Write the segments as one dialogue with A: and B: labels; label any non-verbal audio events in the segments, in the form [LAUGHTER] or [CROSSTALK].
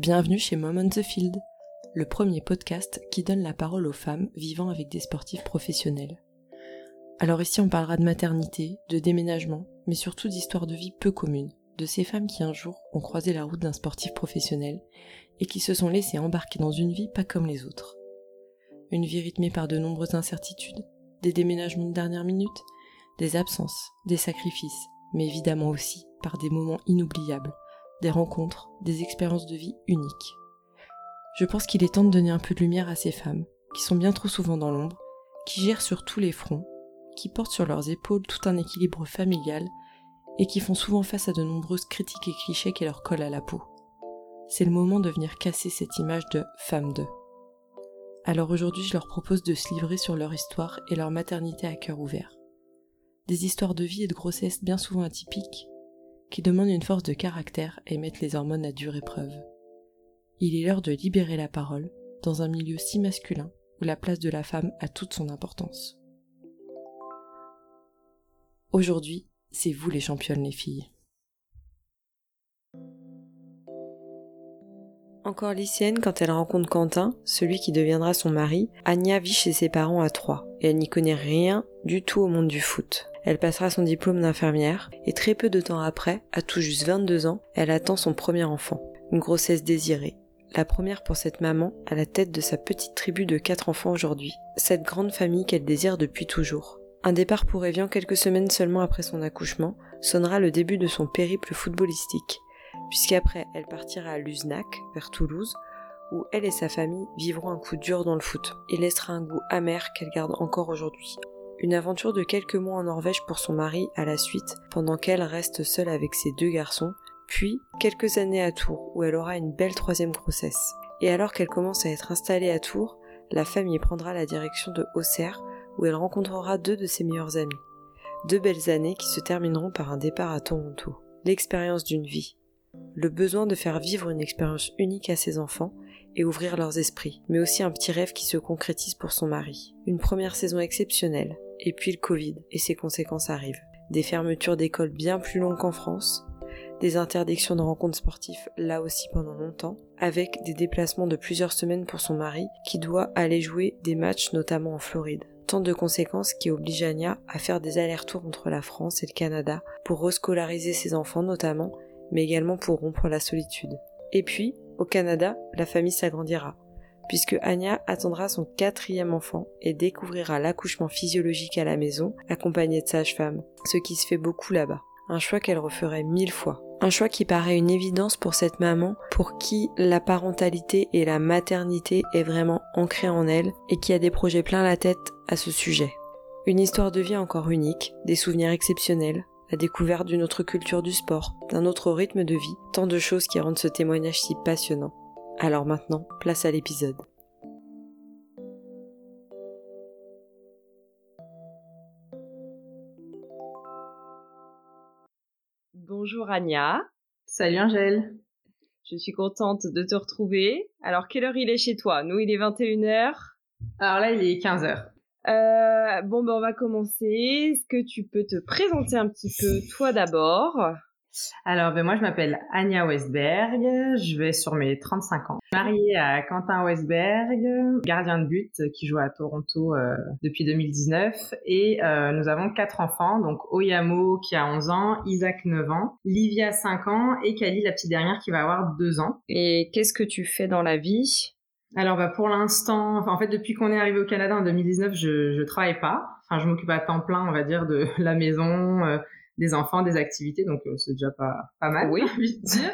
A: Bienvenue chez Mom on the Field, le premier podcast qui donne la parole aux femmes vivant avec des sportifs professionnels. Alors ici on parlera de maternité, de déménagement, mais surtout d'histoires de vie peu communes, de ces femmes qui un jour ont croisé la route d'un sportif professionnel et qui se sont laissées embarquer dans une vie pas comme les autres. Une vie rythmée par de nombreuses incertitudes, des déménagements de dernière minute, des absences, des sacrifices, mais évidemment aussi par des moments inoubliables, des rencontres, des expériences de vie uniques. Je pense qu'il est temps de donner un peu de lumière à ces femmes, qui sont bien trop souvent dans l'ombre, qui gèrent sur tous les fronts, qui portent sur leurs épaules tout un équilibre familial, et qui font souvent face à de nombreuses critiques et clichés qui leur collent à la peau. C'est le moment de venir casser cette image de femme de. Alors aujourd'hui, je leur propose de se livrer sur leur histoire et leur maternité à cœur ouvert. Des histoires de vie et de grossesse bien souvent atypiques, qui demandent une force de caractère et mettent les hormones à dure épreuve. Il est l'heure de libérer la parole dans un milieu si masculin où la place de la femme a toute son importance. Aujourd'hui, c'est vous les championnes les filles. Encore lycéenne quand elle rencontre Quentin, celui qui deviendra son mari, Anya vit chez ses parents à Troyes et elle n'y connaît rien du tout au monde du foot. Elle passera son diplôme d'infirmière et très peu de temps après, à tout juste 22 ans, elle attend son premier enfant. Une grossesse désirée. La première pour cette maman à la tête de sa petite tribu de quatre enfants aujourd'hui. Cette grande famille qu'elle désire depuis toujours. Un départ pour Evian quelques semaines seulement après son accouchement sonnera le début de son périple footballistique, puisqu'après elle partira à Luznac, vers Toulouse, où elle et sa famille vivront un coup dur dans le foot et laissera un goût amer qu'elle garde encore aujourd'hui. Une aventure de quelques mois en Norvège pour son mari à la suite, pendant qu'elle reste seule avec ses deux garçons, puis quelques années à Tours, où elle aura une belle troisième grossesse. Et alors qu'elle commence à être installée à Tours, la famille prendra la direction de Auxerre, où elle rencontrera deux de ses meilleurs amis. Deux belles années qui se termineront par un départ à Toronto. L'expérience d'une vie. Le besoin de faire vivre une expérience unique à ses enfants et ouvrir leurs esprits, mais aussi un petit rêve qui se concrétise pour son mari. Une première saison exceptionnelle, et puis le Covid, et ses conséquences arrivent. Des fermetures d'écoles bien plus longues qu'en France, des interdictions de rencontres sportives là aussi pendant longtemps, avec des déplacements de plusieurs semaines pour son mari qui doit aller jouer des matchs notamment en Floride. Tant de conséquences qui obligent Anya à faire des allers-retours entre la France et le Canada pour rescolariser ses enfants notamment, mais également pour rompre la solitude. Et puis, au Canada, la famille s'agrandira, puisque Anya attendra son quatrième enfant et découvrira l'accouchement physiologique à la maison, accompagnée de sage-femme, ce qui se fait beaucoup là-bas. Un choix qu'elle referait mille fois. Un choix qui paraît une évidence pour cette maman, pour qui la parentalité et la maternité est vraiment ancrée en elle et qui a des projets plein la tête à ce sujet. Une histoire de vie encore unique, des souvenirs exceptionnels, la découverte d'une autre culture du sport, d'un autre rythme de vie, tant de choses qui rendent ce témoignage si passionnant. Alors maintenant, place à l'épisode. Bonjour Anya.
B: Salut Angèle.
A: Je suis contente de te retrouver. Alors, quelle heure il est chez toi? Nous, il est 21h.
B: Alors là, il est 15h.
A: Euh, bon, ben, on va commencer. Est-ce que tu peux te présenter un petit peu toi d'abord?
B: Alors, ben moi, je m'appelle Anya Westberg. Je vais sur mes 35 ans. Mariée à Quentin Westberg, gardien de but qui joue à Toronto euh, depuis 2019. Et euh, nous avons quatre enfants. Donc, Oyamo qui a 11 ans, Isaac 9 ans, Livia 5 ans et Kali, la petite dernière, qui va avoir 2 ans.
A: Et qu'est-ce que tu fais dans la vie?
B: Alors bah pour l'instant, enfin, en fait depuis qu'on est arrivé au Canada en 2019, je je travaille pas. Enfin je m'occupe à temps plein, on va dire, de [LAUGHS] la maison, euh, des enfants, des activités, donc euh, c'est déjà pas, pas mal, oui. [LAUGHS] envie de dire.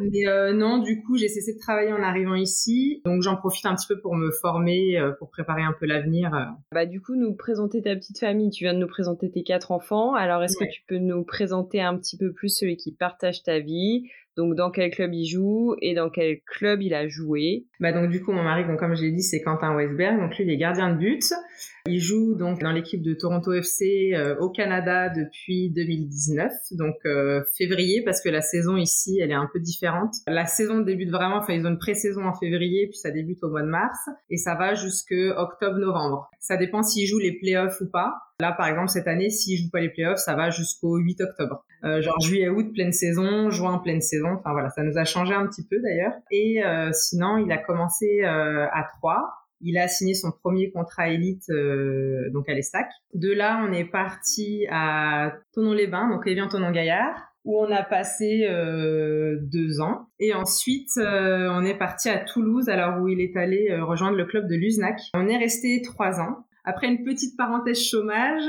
B: Mais euh, non, du coup, j'ai cessé de travailler en arrivant ici, donc j'en profite un petit peu pour me former, euh, pour préparer un peu l'avenir.
A: Bah du coup, nous présenter ta petite famille, tu viens de nous présenter tes quatre enfants, alors est-ce que tu peux nous présenter un petit peu plus celui qui partage ta vie, donc dans quel club il joue et dans quel club il a joué.
B: Bah donc du coup mon mari, donc comme je l'ai dit, c'est Quentin Westberg, donc lui il est gardien de but. Il joue donc dans l'équipe de Toronto FC euh, au Canada depuis 2019, donc euh, février parce que la saison ici elle est un peu différente. La saison débute vraiment, enfin ils ont une pré-saison en février puis ça débute au mois de mars et ça va jusque octobre-novembre. Ça dépend s'ils jouent les playoffs ou pas. Là, par exemple, cette année, si je joue pas les playoffs, ça va jusqu'au 8 octobre. Euh, genre juillet, août, pleine saison, juin, pleine saison. Enfin voilà, ça nous a changé un petit peu d'ailleurs. Et euh, sinon, il a commencé euh, à 3. Il a signé son premier contrat élite euh, donc à l'Estac. De là, on est parti à Tonon-les-Bains, donc Évian-Tonon-Gaillard, où on a passé euh, deux ans. Et ensuite, euh, on est parti à Toulouse, alors où il est allé rejoindre le club de Luznac. On est resté trois ans. Après une petite parenthèse chômage,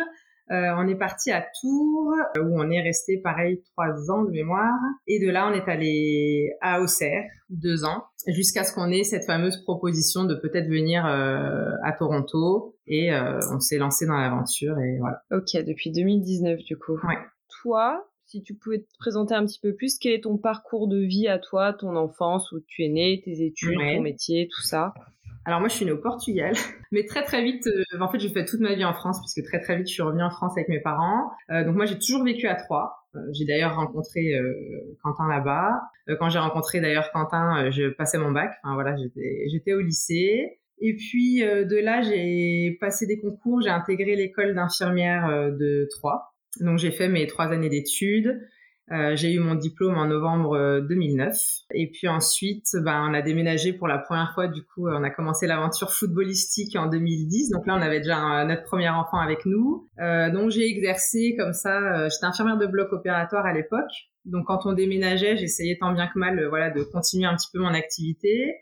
B: euh, on est parti à Tours, euh, où on est resté pareil trois ans de mémoire. Et de là, on est allé à Auxerre, deux ans, jusqu'à ce qu'on ait cette fameuse proposition de peut-être venir euh, à Toronto. Et euh, on s'est lancé dans l'aventure et voilà.
A: Ok, depuis 2019 du coup.
B: Ouais.
A: Toi, si tu pouvais te présenter un petit peu plus, quel est ton parcours de vie à toi, ton enfance, où tu es né, tes études,
B: Ouais.
A: ton métier, tout ça?
B: Alors moi, je suis née au Portugal, [LAUGHS] mais très très vite, euh, en fait, j'ai fait toute ma vie en France, puisque très très vite, je suis revenue en France avec mes parents. Euh, donc moi, j'ai toujours vécu à Troyes. Euh, j'ai d'ailleurs rencontré Quentin là-bas. Quand j'ai rencontré d'ailleurs Quentin, je passais mon bac. Enfin voilà, j'étais au lycée. Et puis de là, j'ai passé des concours, j'ai intégré l'école d'infirmière de Troyes. Donc j'ai fait mes trois années d'études. Euh, j'ai eu mon diplôme en novembre euh, 2009. Et puis ensuite, ben, on a déménagé pour la première fois. Du coup, euh, on a commencé l'aventure footballistique en 2010. Donc là, on avait déjà un- notre premier enfant avec nous. Euh, donc j'ai exercé comme ça. euh, J'étais infirmière de bloc opératoire à l'époque. Donc quand on déménageait, j'essayais tant bien que mal, euh, voilà, de continuer un petit peu mon activité.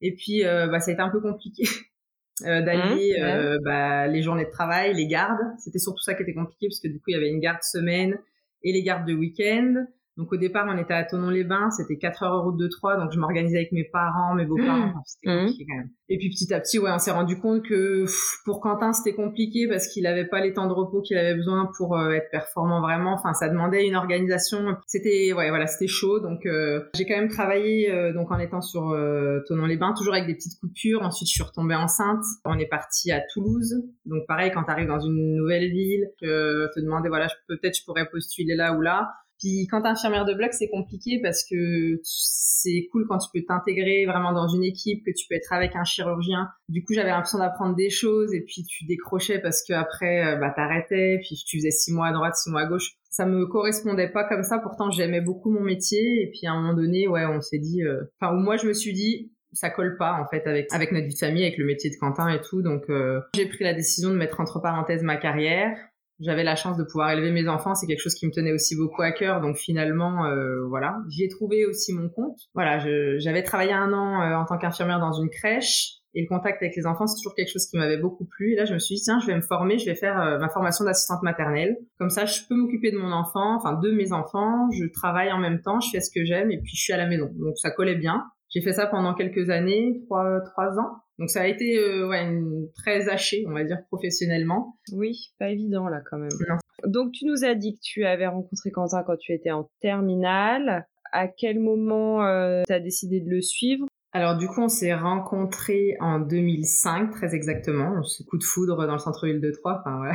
B: Et puis, euh, bah, ça a été un peu compliqué. [LAUGHS] euh, d'allier
A: Mmh, ouais.
B: euh, bah, les journées de travail, les gardes. C'était surtout ça qui était compliqué parce que du coup il y avait une garde semaine et les gardes de week-end. Donc au départ on était à Tonon-les-Bains, c'était 4 heures route de Troyes, donc je m'organisais avec mes parents, mes beaux-parents,
A: Mmh.
B: Enfin, c'était
A: Mmh.
B: compliqué quand même. Et puis petit à petit ouais on s'est rendu compte que pff, pour Quentin c'était compliqué parce qu'il avait pas les temps de repos qu'il avait besoin pour euh, être performant vraiment. Enfin ça demandait une organisation. C'était ouais voilà c'était chaud donc euh, j'ai quand même travaillé euh, donc en étant sur euh, Tonon-les-Bains toujours avec des petites coupures. Ensuite je suis retombée enceinte. On est parti à Toulouse. Donc pareil quand tu arrives dans une nouvelle ville, te demander voilà peut-être je pourrais postuler là ou là. Puis quand t'es infirmière de bloc, c'est compliqué parce que c'est cool quand tu peux t'intégrer vraiment dans une équipe, que tu peux être avec un chirurgien. Du coup, j'avais l'impression d'apprendre des choses et puis tu décrochais parce que après, euh, bah t'arrêtais, puis tu faisais six mois à droite, six mois à gauche. Ça me correspondait pas comme ça. Pourtant, j'aimais beaucoup mon métier et puis à un moment donné, ouais, on s'est dit, euh, enfin, ou moi je me suis dit, ça colle pas en fait avec avec notre vie de famille, avec le métier de Quentin et tout. Donc, euh, j'ai pris la décision de mettre entre parenthèses ma carrière j'avais la chance de pouvoir élever mes enfants, c'est quelque chose qui me tenait aussi beaucoup à cœur, donc finalement, euh, voilà, j'y ai trouvé aussi mon compte. Voilà, j'avais travaillé un an euh, en tant qu'infirmière dans une crèche, et le contact avec les enfants, c'est toujours quelque chose qui m'avait beaucoup plu. Et là, je me suis dit, tiens, je vais me former, je vais faire euh, ma formation d'assistante maternelle. Comme ça, je peux m'occuper de mon enfant, enfin de mes enfants, je travaille en même temps, je fais ce que j'aime, et puis je suis à la maison. Donc ça collait bien. J'ai fait ça pendant quelques années, trois, trois ans. Donc ça a été euh, ouais, une- très haché, on va dire, professionnellement.
A: Oui, pas évident là quand même.
B: Non.
A: Donc tu nous as dit que tu avais rencontré Quentin quand tu étais en terminale. À quel moment tu as décidé de le suivre?
B: Alors du coup, on s'est rencontrés en 2005, très exactement. On se coup de foudre dans le centre-ville de Troyes. Enfin voilà,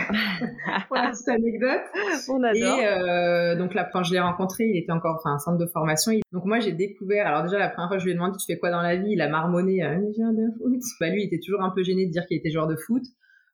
B: pour la petite anecdote.
A: On
B: Et
A: adore.
B: euh, donc là, quand je l'ai rencontré, il était encore, enfin, un centre de formation. Donc moi, j'ai découvert. Alors déjà, la première fois je lui ai demandé, tu fais quoi dans la vie? Il a marmonné. Euh, je viens de foot. Bah lui, il était toujours un peu gêné de dire qu'il était joueur de foot.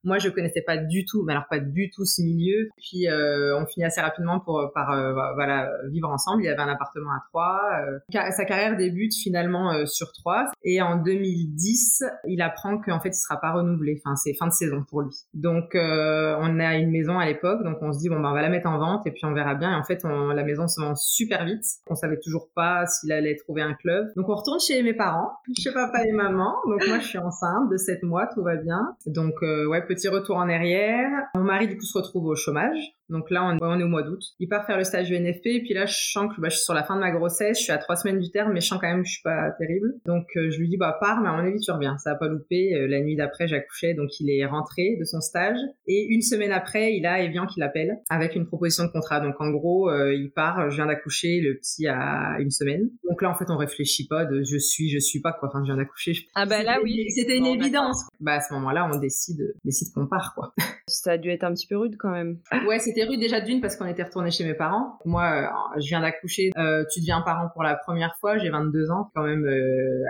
B: Moi, je connaissais pas du tout, mais alors pas du tout ce milieu. Puis euh, on finit assez rapidement pour par euh, voilà vivre ensemble. Il avait un appartement à Troyes. Euh, sa carrière débute finalement euh, sur Troyes. Et en 2010, il apprend qu'en fait, il sera pas renouvelé. Enfin, c'est fin de saison pour lui. Donc euh, on a une maison à l'époque, donc on se dit bon ben on va la mettre en vente et puis on verra bien. Et en fait, on- la maison se vend super vite. On savait toujours pas s'il allait trouver un club. Donc on retourne chez mes parents, chez papa et maman. Donc moi, je suis enceinte de 7 mois, tout va bien. Donc ouais, petit retour en arrière. Mon mari du coup se retrouve au chômage. Donc là, on, est au mois d'août. Il part faire le stage du NFP et puis là, je sens que bah, je suis sur la fin de ma grossesse. Je suis à trois semaines du terme, mais je sens quand même que je suis pas terrible. Donc euh, je lui dis bah pars, mais à mon avis tu reviens. Ça a pas loupé. Euh, la nuit d'après, j'accouchais, donc il est rentré de son stage. Et une semaine après, il a Evian qui l'appelle avec une proposition de contrat. Donc en gros, euh, il part. Je viens d'accoucher, le petit a une semaine. Donc là, en fait, on réfléchit pas de je suis, je suis pas quoi. Enfin, je viens d'accoucher.
A: Ah bah là oui.
B: C'était une évidence. Bah à ce moment-là, on décide, décide décide qu'on part, quoi.
A: Ça a dû être un petit peu rude quand même.
B: Ouais, c'était rude déjà d'une parce qu'on était retourné chez mes parents. Moi, je viens d'accoucher. tu deviens parent pour la première fois. J'ai 22 ans, quand même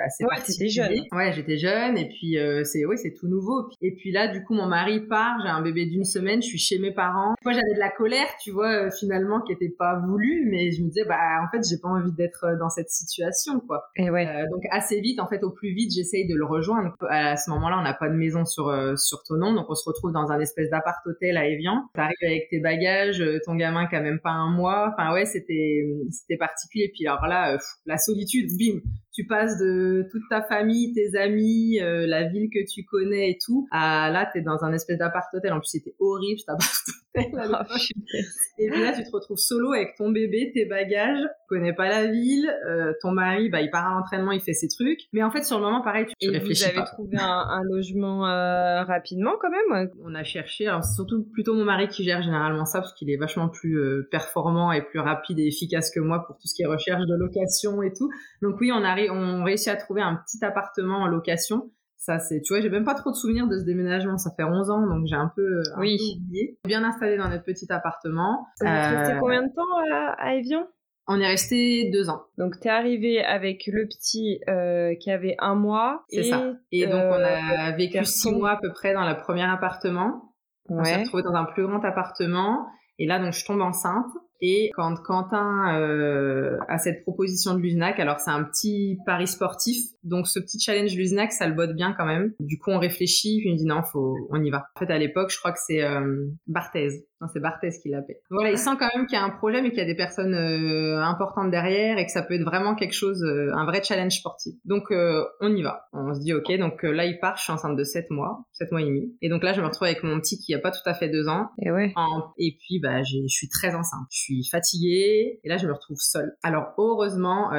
B: assez
A: ouais, particulier. jeune.
B: Ouais, j'étais jeune et puis c'est ouais, c'est tout nouveau. Et puis là, du coup, mon mari part. J'ai un bébé d'une semaine. Je suis chez mes parents. Moi, j'avais de la colère, tu vois, finalement, qui était pas voulue, mais je me disais, bah, en fait, j'ai pas envie d'être dans cette situation, quoi.
A: Et ouais.
B: donc assez vite, en fait, au plus vite, j'essaye de le rejoindre. À ce moment-là, on n'a pas de maison sur euh, sur Tonon, donc on se retrouve dans un espèce d'appart hôtel à Evian. T'arrives avec tes bagages, euh, ton gamin qui a même pas un mois. Enfin ouais, c'était c'était particulier. Puis alors là, euh, la solitude, bim, tu passes de toute ta famille, tes amis, la ville que tu connais et tout, à là, t'es dans un espèce d'appart hôtel. En plus, c'était horrible, cet appart hôtel. Oh, [LAUGHS] et puis là, tu te retrouves solo avec ton bébé, tes bagages, tu connais pas la ville, ton mari, bah, il part à l'entraînement, il fait ses trucs. Mais en fait, sur le moment, pareil, tu,
A: et
B: réfléchis
A: vous avez trouvé un, logement euh, rapidement quand même
B: On a cherché, alors c'est surtout plutôt mon mari qui gère généralement ça parce qu'il est vachement plus euh, performant et plus rapide et efficace que moi pour tout ce qui est recherche de location et tout. Donc oui, on arrive, on réussit à trouver un petit appartement en location. Ça, c'est, tu vois, j'ai même pas trop de souvenirs de ce déménagement. Ça fait 11 ans, donc j'ai un peu, oui. oublié. Bien installé dans notre petit appartement.
A: Vous êtes resté euh, combien de temps à, à Evian?
B: on est resté deux ans.
A: Donc t'es arrivé avec le petit euh, qui avait un mois.
B: C'est ça. Et donc on a euh, vécu six mois à peu près dans le premier appartement. On s'est retrouvé dans un plus grand appartement. Et là donc je tombe enceinte. Et quand Quentin euh, a cette proposition de l'USNAC, alors c'est un petit pari sportif, donc ce petit challenge l'USNAC, ça le botte bien quand même. Du coup, on réfléchit, puis on dit non, faut, on y va. En fait, à l'époque, je crois que c'est euh, Barthez non, c'est Barthès qui l'appelle. Voilà, il sent quand même qu'il y a un projet, mais qu'il y a des personnes euh, importantes derrière et que ça peut être vraiment quelque chose, euh, un vrai challenge sportif. Donc, euh, on y va. On se dit, ok, donc là, il part, je suis enceinte de 7 mois, 7 mois et demi. Et donc là, je me retrouve avec mon petit qui a pas tout à fait 2 ans.
A: Et ouais.
B: Et puis, bah, je suis très enceinte. Je suis fatiguée. Et là, je me retrouve seule. Alors, heureusement,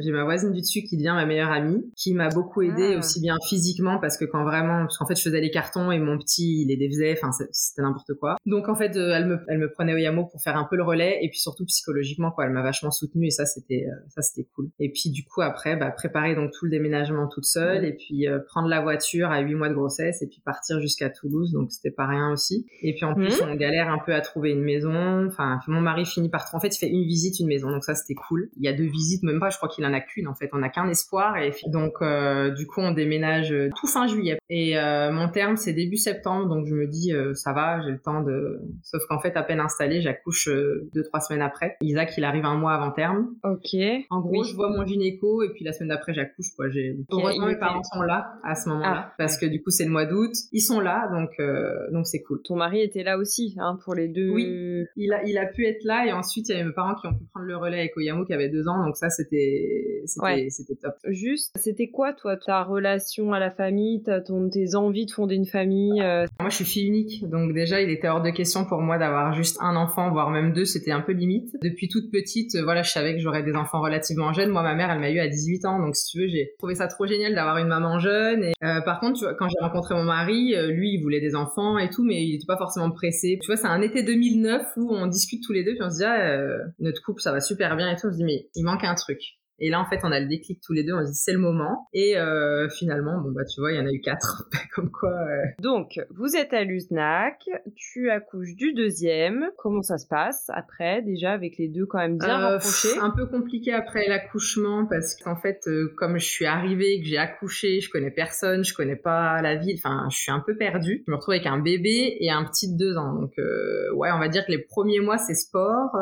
B: j'ai ma voisine du dessus qui devient ma meilleure amie, qui m'a beaucoup aidée ah. aussi bien physiquement parce que quand vraiment, parce qu'en fait, je faisais les cartons et mon petit, il les défaisait, enfin, c'était n'importe quoi. Donc, en fait, elle me, elle me prenait au Yamo pour faire un peu le relais et puis surtout psychologiquement quoi, elle m'a vachement soutenue et ça c'était, euh, ça c'était cool. Et puis du coup après, bah, préparer donc tout le déménagement toute seule et puis euh, prendre la voiture à 8 mois de grossesse et puis partir jusqu'à Toulouse donc c'était pas rien aussi. Et puis en plus mmh. on galère un peu à trouver une maison. Enfin mon mari finit par en fait il fait une visite une maison donc ça c'était cool. Il y a deux visites même pas, je crois qu'il en a qu'une en fait. On a qu'un espoir et donc euh, du coup on déménage tout fin juillet et mon terme c'est début septembre donc je me dis ça va j'ai le temps de sauf qu'en fait, à peine installée, j'accouche euh, deux, trois semaines après. Isaac, il arrive un mois avant terme.
A: Ok.
B: En gros, je vois mon gynéco et puis la semaine d'après, j'accouche, quoi. J'ai... Heureusement, mes parents sont là à ce moment-là. Ah, parce que du coup, c'est le mois d'août. Ils sont là, donc, euh, donc c'est cool.
A: Ton mari était là aussi, hein, pour les deux.
B: Oui. Il a, il a pu être là et ensuite, il y avait mes parents qui ont pu prendre le relais avec Oyamo qui avait deux ans. Donc ça, c'était, c'était, c'était top.
A: Juste, c'était quoi, toi, ta relation à la famille, ton, tes envies de fonder une famille? Euh?
B: Moi, je suis fille unique. Donc déjà, il était hors de question pour moi d'avoir juste un enfant, voire même deux, c'était un peu limite. Depuis toute petite, euh, voilà, je savais que j'aurais des enfants relativement jeunes. Moi, ma mère, elle m'a eu à 18 ans, donc si tu veux, j'ai trouvé ça trop génial d'avoir une maman jeune. Et, euh, par contre, tu vois, quand j'ai rencontré mon mari, lui, il voulait des enfants et tout, mais il était pas forcément pressé. Tu vois, c'est un été 2009 où on discute tous les deux, on se dit, ah, notre couple, ça va super bien et tout. On se dit, mais il manque un truc. Et là, en fait, on a le déclic tous les deux. On se dit c'est le moment. Et euh, finalement, bon bah tu vois, il y en a eu quatre, [LAUGHS] comme quoi. Euh...
A: Donc, vous êtes à l'USNAC. Tu accouches du deuxième. Comment ça se passe après déjà avec les deux quand même bien euh, rapprochés?
B: Un peu compliqué après l'accouchement parce qu'en fait, euh, comme je suis arrivée, que j'ai accouché, je connais personne, je connais pas la ville. Enfin, je suis un peu perdue. Je me retrouve avec un bébé et un petit de deux ans. Donc euh, ouais, on va dire que les premiers mois c'est sport.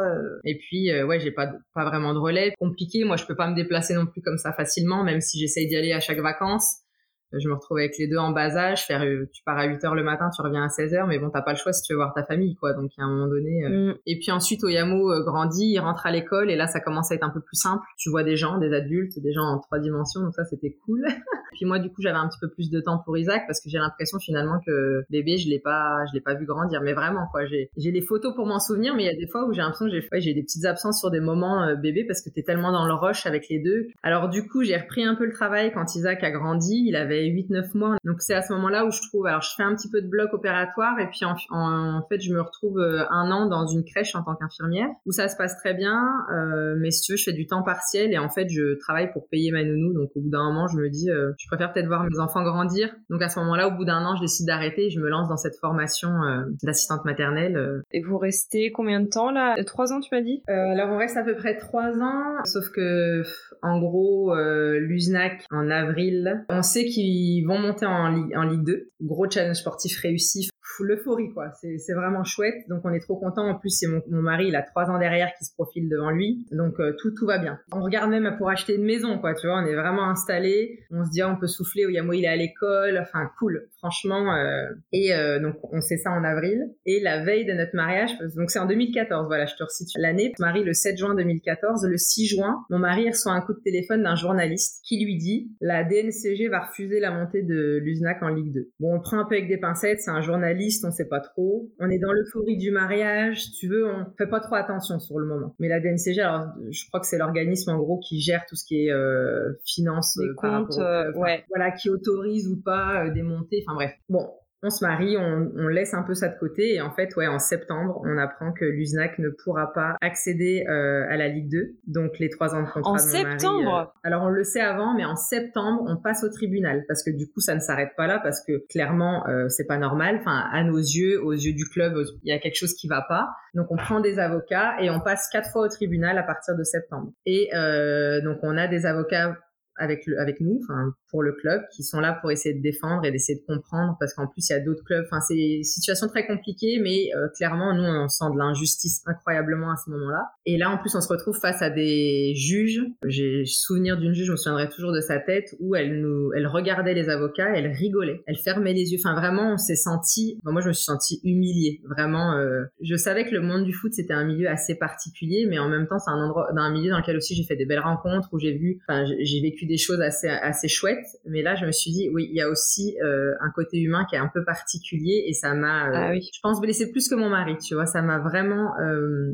B: et puis ouais, j'ai pas pas vraiment de relais. Compliqué. Moi, je peux pas me déplacer non plus comme ça facilement, même si j'essaye d'y aller à chaque vacances je me retrouve avec les deux en bas âge, faire, euh, tu pars à 8 heures le matin, tu reviens à 16 heures, mais bon, t'as pas le choix si tu veux voir ta famille, quoi. Donc, à un moment donné, euh. mm. et puis ensuite, Oyamo euh, grandit, il rentre à l'école, et là, ça commence à être un peu plus simple. Tu vois des gens, des adultes, des gens en trois dimensions, donc ça, c'était cool. [LAUGHS] puis moi, du coup, j'avais un petit peu plus de temps pour Isaac, parce que j'ai l'impression finalement que bébé, je l'ai pas, je l'ai pas vu grandir, mais vraiment, quoi. J'ai, j'ai les photos pour m'en souvenir, mais il y a des fois où j'ai l'impression que j'ai, ouais, j'ai des petites absences sur des moments bébé, parce que t'es tellement dans le rush avec les deux. Alors, du coup, j'ai repris un peu le travail quand Isaac a grandi, il avait j'avais 8-9 mois. Donc c'est à ce moment-là où je trouve, alors je fais un petit peu de bloc opératoire et puis en, en, fait je me retrouve euh, un an dans une crèche en tant qu'infirmière où ça se passe très bien, euh, mais si tu veux, je fais du temps partiel et en fait je travaille pour payer ma nounou. Donc au bout d'un moment, je me dis, euh, je préfère peut-être voir mes enfants grandir. Donc à ce moment-là, au bout d'un an, je décide d'arrêter et je me lance dans cette formation d'assistante maternelle.
A: Et vous restez combien de temps là? Trois ans, tu m'as dit?
B: Alors on reste à peu près trois ans, sauf que en gros, l'USNAC en avril, on sait qu'ils vont monter en, en Ligue 2. Gros challenge sportif réussi l'euphorie quoi. C'est vraiment chouette. Donc on est trop content. En plus c'est mon, mon, mari, il a trois ans derrière qui se profile devant lui. Donc euh, tout tout va bien. On regarde même pour acheter une maison quoi. Tu vois, on est vraiment installé. On se dit ah, on peut souffler. Yamo il est à l'école. Enfin cool. Franchement. Euh, et euh, donc on sait ça en avril. Et la veille de notre mariage, donc c'est en 2014. Voilà, je te resitue l'année. Marie le 7 juin 2014. Le 6 juin, mon mari reçoit un coup de téléphone d'un journaliste qui lui dit la DNCG va refuser la montée de l'USNAC en Ligue 2. Bon, on prend un peu avec des pincettes. C'est un journaliste on sait pas trop. On est dans l'euphorie du mariage, tu veux, on fait pas trop attention sur le moment. Mais la DNCG, alors je crois que c'est l'organisme en gros qui gère tout ce qui est euh, finance,
A: des euh, comptes, euh, ouais.
B: voilà, qui autorise ou pas des montées. Enfin bref. Bon, on se marie, on, laisse un peu ça de côté et en fait, ouais, en septembre, on apprend que l'USNAC ne pourra pas accéder euh, à la Ligue 2, donc les trois ans de contrat
A: en
B: de
A: septembre.
B: Mari, euh, alors on le sait avant, mais en septembre, on passe au tribunal parce que du coup, ça ne s'arrête pas là parce que clairement, euh, c'est pas normal. Enfin, à nos yeux, aux yeux du club, il y a quelque chose qui va pas. Donc on prend des avocats et on passe quatre fois au tribunal à partir de septembre. Et donc on a des avocats avec le, avec nous, pour le club, qui sont là pour essayer de défendre et d'essayer de comprendre, parce qu'en plus il y a d'autres clubs. Enfin c'est une situation très compliquée, mais euh, clairement nous on sent de l'injustice incroyablement à ce moment-là. Et là en plus on se retrouve face à des juges. J'ai souvenir d'une juge, je me souviendrai toujours de sa tête, où elle nous, elle regardait les avocats, elle rigolait, elle fermait les yeux. Enfin vraiment on s'est senti, moi je me suis senti humiliée. Vraiment, euh, je savais que le monde du foot c'était un milieu assez particulier, mais en même temps c'est un endroit, un milieu dans lequel aussi j'ai fait des belles rencontres, où j'ai vu, enfin j'ai vécu des choses assez assez chouettes, mais là je me suis dit oui, il y a aussi euh, un côté humain qui est un peu particulier et ça m'a,
A: euh, ah
B: je pense blessé plus que mon mari, tu vois, ça m'a vraiment euh,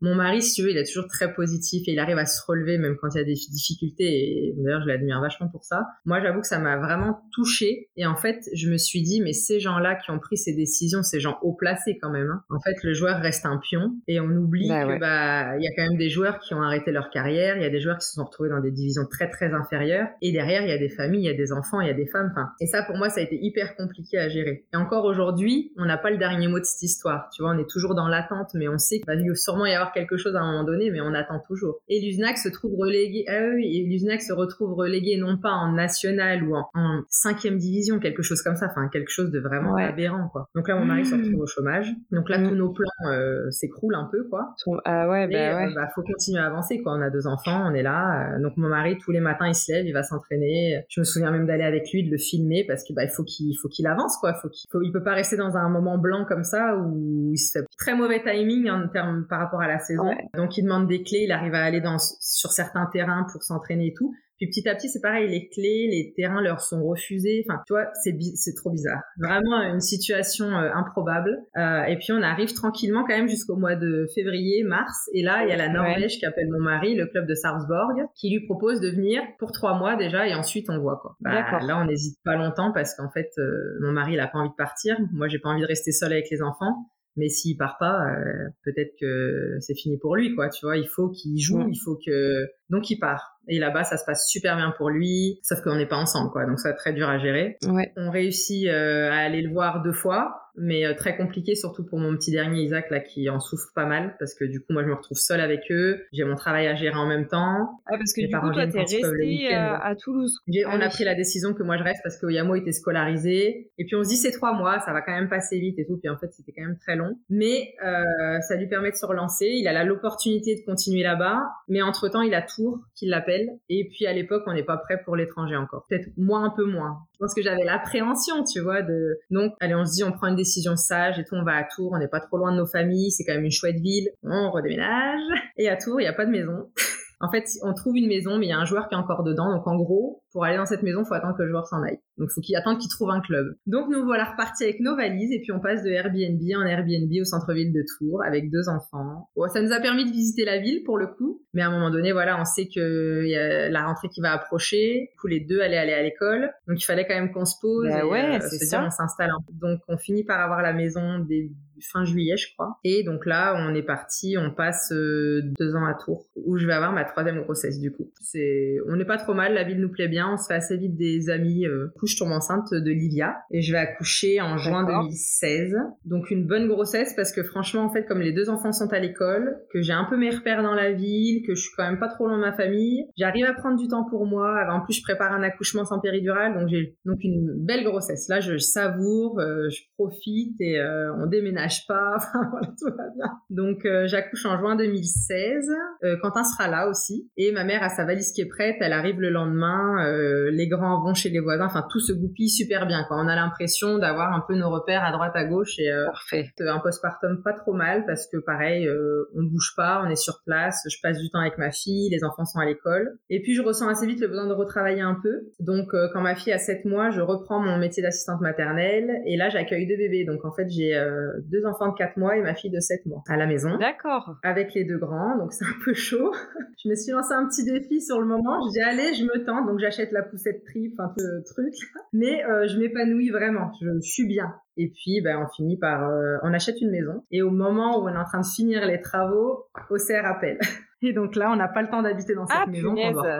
B: mon mari, si tu veux, il est toujours très positif et il arrive à se relever même quand il y a des difficultés. Et d'ailleurs, je l'admire vachement pour ça. Moi, j'avoue que ça m'a vraiment touchée. Et en fait, je me suis dit, mais ces gens-là qui ont pris ces décisions, ces gens haut placés quand même. Hein. En fait, le joueur reste un pion et on oublie bah, que bah il y a quand même des joueurs qui ont arrêté leur carrière. Il y a des joueurs qui se sont retrouvés dans des divisions très très inférieures. Et derrière, il y a des familles, il y a des enfants, il y a des femmes. Enfin, et ça, pour moi, ça a été hyper compliqué à gérer. Et encore aujourd'hui, on n'a pas le dernier mot de cette histoire. Tu vois, on est toujours dans l'attente, mais on sait qu'il va sûrement y avoir quelque chose à un moment donné, mais on attend toujours. Et l'USNAC se trouve relégué, ah oui, et l'USNAC se retrouve relégué non pas en national ou en, cinquième division, quelque chose comme ça, enfin quelque chose de vraiment aberrant, quoi. Donc là, mon mari se mmh. retrouve au chômage. Donc là, mmh. tous nos plans euh, s'écroulent un peu, quoi.
A: Ah ouais, bah
B: euh, ouais. bah, faut continuer à avancer, quoi. On a deux enfants, on est là. Euh, donc mon mari, tous les matins, il se lève, il va s'entraîner. Je me souviens même d'aller avec lui, de le filmer, parce que bah, il faut qu'il faut qu'il avance, quoi. Faut qu'il faut, il peut pas rester dans un moment blanc comme ça où il se fait très mauvais timing en termes par rapport à la saison. Donc il demande des clés, il arrive à aller dans, sur certains terrains pour s'entraîner et tout. Puis petit à petit, c'est pareil, les clés, les terrains leur sont refusés. Enfin, tu vois, c'est c'est trop bizarre. Vraiment une situation euh, improbable. Euh, et puis on arrive tranquillement quand même jusqu'au mois de février, mars. Et là, il y a la Norvège qui appelle mon mari, le club de Sarpsborg, qui lui propose de venir pour trois mois déjà, et ensuite on voit quoi. Bah, là, on n'hésite pas longtemps parce qu'en fait, euh, mon mari, il a pas envie de partir. Moi, j'ai pas envie de rester seule avec les enfants. Mais s'il part pas, euh, peut-être que c'est fini pour lui, quoi. Tu vois, il faut qu'il joue, il faut que donc il part. Et là-bas, ça se passe super bien pour lui, sauf qu'on n'est pas ensemble, quoi. Donc ça très dur à gérer.
A: Ouais.
B: On réussit euh, à aller le voir deux fois, mais euh, très compliqué, surtout pour mon petit dernier Isaac là qui en souffre pas mal, parce que du coup moi je me retrouve seule avec eux, j'ai mon travail à gérer en même temps.
A: Ah parce que du coup toi t'es resté à, Toulouse.
B: on a ah pris la décision que moi je reste parce que Yamo était scolarisé, et puis on se dit c'est trois mois, ça va quand même passer vite et tout, puis en fait c'était quand même très long, mais euh, ça lui permet de se relancer. Il a l'opportunité de continuer là-bas, mais entre temps il a Tours qui l'appelle. Et puis à l'époque, on n'est pas prêt pour l'étranger encore. Peut-être moins, un peu moins. Je pense que j'avais l'appréhension, tu vois, de donc allez, on se dit, on prend une décision sage et tout, on va à Tours, on n'est pas trop loin de nos familles, c'est quand même une chouette ville. On redéménage. Et à Tours, il n'y a pas de maison. [LAUGHS] En fait, on trouve une maison, mais il y a un joueur qui est encore dedans. Donc en gros, pour aller dans cette maison, faut attendre que le joueur s'en aille. Donc faut qu'il attende qu'il trouve un club. Donc nous voilà repartis avec nos valises et puis on passe de Airbnb en Airbnb au centre-ville de Tours avec deux enfants. Bon, ça nous a permis de visiter la ville pour le coup, mais à un moment donné, voilà, on sait que y a la rentrée qui va approcher. Du coup, les deux allaient aller à l'école, donc il fallait quand même qu'on se pose
A: Bah
B: et
A: ouais,
B: euh,
A: c'est ça.
B: dire on s'installe. Donc on finit par avoir la maison des fin juillet, je crois. Et donc là, on est parti, on passe euh, deux ans à Tours, où je vais avoir ma troisième grossesse du coup. C'est, on n'est pas trop mal, la ville nous plaît bien, on se fait assez vite des amis. Euh, du coup, je tombe enceinte de Livia et je vais accoucher en juin
A: D'accord.
B: 2016. Donc une bonne grossesse parce que franchement, en fait, comme les deux enfants sont à l'école, que j'ai un peu mes repères dans la ville, que je suis quand même pas trop loin de ma famille, j'arrive à prendre du temps pour moi. En plus, je prépare un accouchement sans péridurale, donc j'ai donc une belle grossesse. Là, je savoure, euh, je profite et euh, on déménage pas. [LAUGHS] Enfin voilà, tout va bien. Donc euh, j'accouche en juin 2016. Euh, Quentin sera là aussi et ma mère a sa valise qui est prête. Elle arrive le lendemain. euh, les grands vont chez les voisins. Enfin tout se goupille super bien. Quand on a l'impression d'avoir un peu nos repères à droite à gauche et
A: Parfait.
B: un postpartum pas trop mal parce que pareil, on bouge pas, on est sur place, je passe du temps avec ma fille, les enfants sont à l'école. Et puis je ressens assez vite le besoin de retravailler un peu. Donc quand ma fille a 7 mois, je reprends mon métier d'assistante maternelle et là j'accueille deux bébés. Donc en fait j'ai euh, deux enfants de 4 mois et ma fille de 7 mois à la maison
A: D'accord.
B: avec les deux grands, donc c'est un peu chaud. [LAUGHS] je me suis lancé un petit défi sur le moment. Je dis allez, je me tente, donc j'achète la poussette trip, un peu truc, mais euh, je m'épanouis vraiment. Je, je suis bien. Et puis, ben, on finit par, euh, on achète une maison. Et au moment où on est en train de finir les travaux, OCR appelle. [LAUGHS] Et donc là, on n'a pas le temps d'habiter dans cette
A: Ah,
B: maison.
A: punaise,
B: on doit.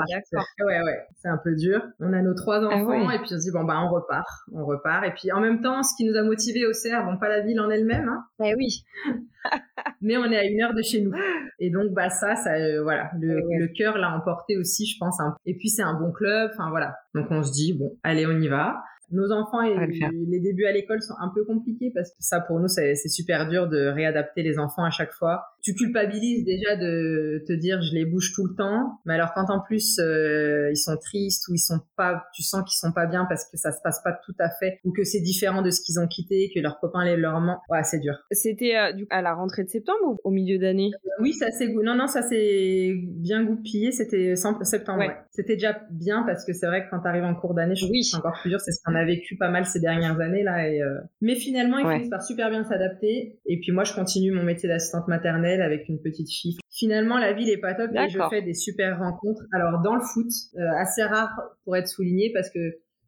B: Ouais, ouais, c'est un peu dur. On a nos trois
A: Ah
B: enfants
A: ouais.
B: et puis on se dit bon bah on repart, on repart. Et puis en même temps, ce qui nous a motivés au CR, bon pas la ville en elle-même, hein,
A: Eh oui. [LAUGHS]
B: mais on est à une heure de chez nous. Et donc, bah, ça, ça, euh, voilà, le,
A: Ouais, ouais.
B: le cœur l'a emporté aussi, je pense. Et puis, c'est un bon club, enfin, voilà. Donc, on se dit, bon, allez, on y va. Nos enfants et
A: le
B: les débuts à l'école sont un peu compliqués parce que ça, pour nous, c'est super dur de réadapter les enfants à chaque fois. Tu culpabilises déjà de te dire, je les bouge tout le temps. Mais alors, quand en plus, euh, ils sont tristes ou ils sont pas, tu sens qu'ils sont pas bien parce que ça se passe pas tout à fait ou que c'est différent de ce qu'ils ont quitté, que leurs copains les leur mentent. Ouais, c'est dur.
A: C'était euh, à la rentrée de septembre ou au milieu d'année?
B: Oui, ça s'est gou- non non ça s'est bien goupillé. C'était septembre.
A: Ouais.
B: ouais. C'était déjà bien parce que c'est vrai que quand tu arrives en cours d'année, je
A: Oui.
B: c'est encore plus dur. C'est ce qu'on a vécu pas mal ces dernières années là. Et, euh, Mais finalement, ils
A: Ouais.
B: finissent par super bien s'adapter. Et puis moi, je continue mon métier d'assistante maternelle avec une petite fille. Finalement, la ville est pas top et je fais des super rencontres. Alors dans le foot, euh, assez rare pour être souligné parce que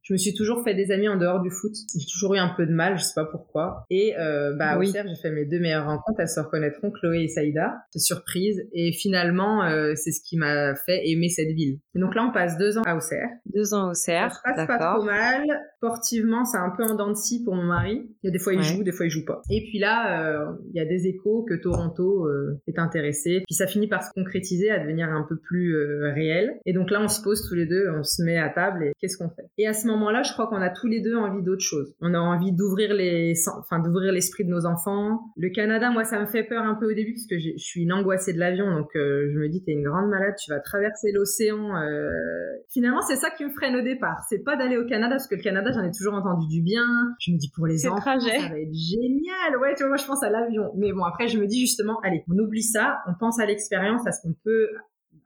B: je me suis toujours fait des amis en dehors du foot. J'ai toujours eu un peu de mal, je sais pas pourquoi. Et euh, bah,
A: Oui.
B: au CERF, j'ai fait mes deux meilleures rencontres. Elles se reconnaîtront, Chloé et Saïda. C'est surprise. Et finalement, euh, c'est ce qui m'a fait aimer cette ville. Et donc là, on passe deux ans à Auxerre.
A: Deux ans au
B: Ça
A: CR.
B: se passe pas trop mal. Sportivement, c'est un peu en dents de scie pour mon mari. Il y a des fois il
A: Ouais.
B: joue, des fois il joue pas. Et puis là, euh, il y a des échos que Toronto euh, est intéressé. Puis ça finit par se concrétiser, à devenir un peu plus euh, réel. Et donc là, on se pose tous les deux, on se met à table et qu'est-ce qu'on fait? Et à ce moment-là, je crois qu'on a tous les deux envie d'autre chose. On a envie d'ouvrir les, enfin d'ouvrir l'esprit de nos enfants. Le Canada, moi, ça me fait peur un peu au début parce que je suis une angoissée de l'avion, donc je me dis t'es une grande malade, tu vas traverser l'océan. Finalement, c'est ça qui me freine au départ. C'est pas d'aller au Canada parce que le Canada, j'en ai toujours entendu du bien. Je me dis pour les enfants,
A: trajet.
B: ça va être génial. Ouais, tu vois, moi je pense à l'avion. Mais bon, après je me dis justement, allez, on oublie ça, on pense à l'expérience, à ce qu'on peut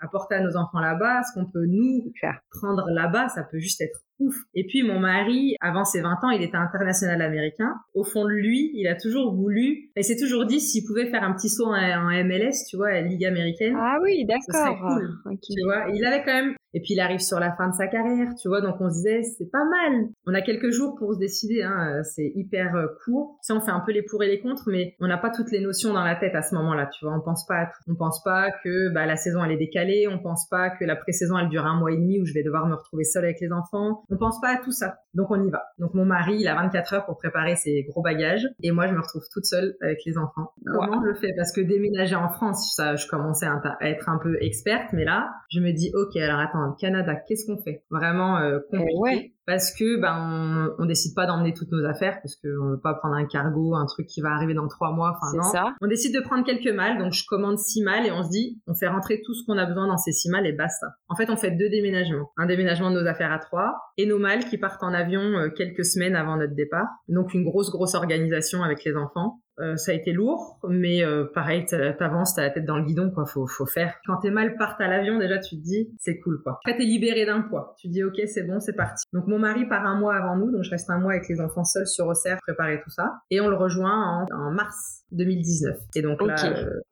B: apporter à nos enfants là-bas, à ce qu'on peut nous
A: Faire.
B: prendre là-bas, ça peut juste être ouf. Et puis mon mari, avant ses 20 ans, il était international américain. Au fond de lui, il a toujours voulu, il s'est toujours dit s'il pouvait faire un petit saut en, en MLS, tu vois, à la Ligue américaine.
A: Ah oui, d'accord.
B: cool. Tu vois, il avait quand même. Et puis il arrive sur la fin de sa carrière, tu vois, donc on se disait c'est pas mal. On a quelques jours pour se décider, hein, c'est hyper euh, court. Tu sais, on fait un peu les pour et les contre, mais on n'a pas toutes les notions dans la tête à ce moment-là, tu vois. On pense pas à tout. On pense pas que bah, la saison elle est décalée, on pense pas que la pré-saison elle dure un mois et demi où je vais devoir me retrouver seule avec les enfants. On pense pas à tout ça. Donc on y va. Donc mon mari, il a 24 heures pour préparer ses gros bagages et moi je me retrouve toute seule avec les enfants. Comment je fais? Parce que déménager en France, ça, je commençais à, être un peu experte, mais là, je me dis ok, alors attends, le Canada, qu'est-ce qu'on fait? Vraiment euh, compliqué.
A: ouais.
B: Parce que ben on, on décide pas d'emmener toutes nos affaires parce qu'on veut pas prendre un cargo, un truc qui va arriver dans trois mois. Enfin non.
A: ça.
B: On décide de prendre quelques malles, donc je commande six malles et on se dit, on fait rentrer tout ce qu'on a besoin dans ces six malles et basta. En fait, on fait deux déménagements. Un déménagement de nos affaires à trois et nos malles qui partent en avion euh, quelques semaines avant notre départ. Donc une grosse, grosse organisation avec les enfants. Euh, ça a été lourd, mais euh, pareil, t'avances, t'as la tête dans le guidon, quoi. Faut, faut faire. Quand t'es mal part à l'avion, déjà, tu te dis, c'est cool, quoi. Après, t'es libéré d'un poids. Tu dis, ok, c'est bon, c'est parti. Donc, mon mari part un mois avant nous, donc je reste un mois avec les enfants seuls sur Auxerre, préparer tout ça. Et on le rejoint en, mars 2019. Et donc là,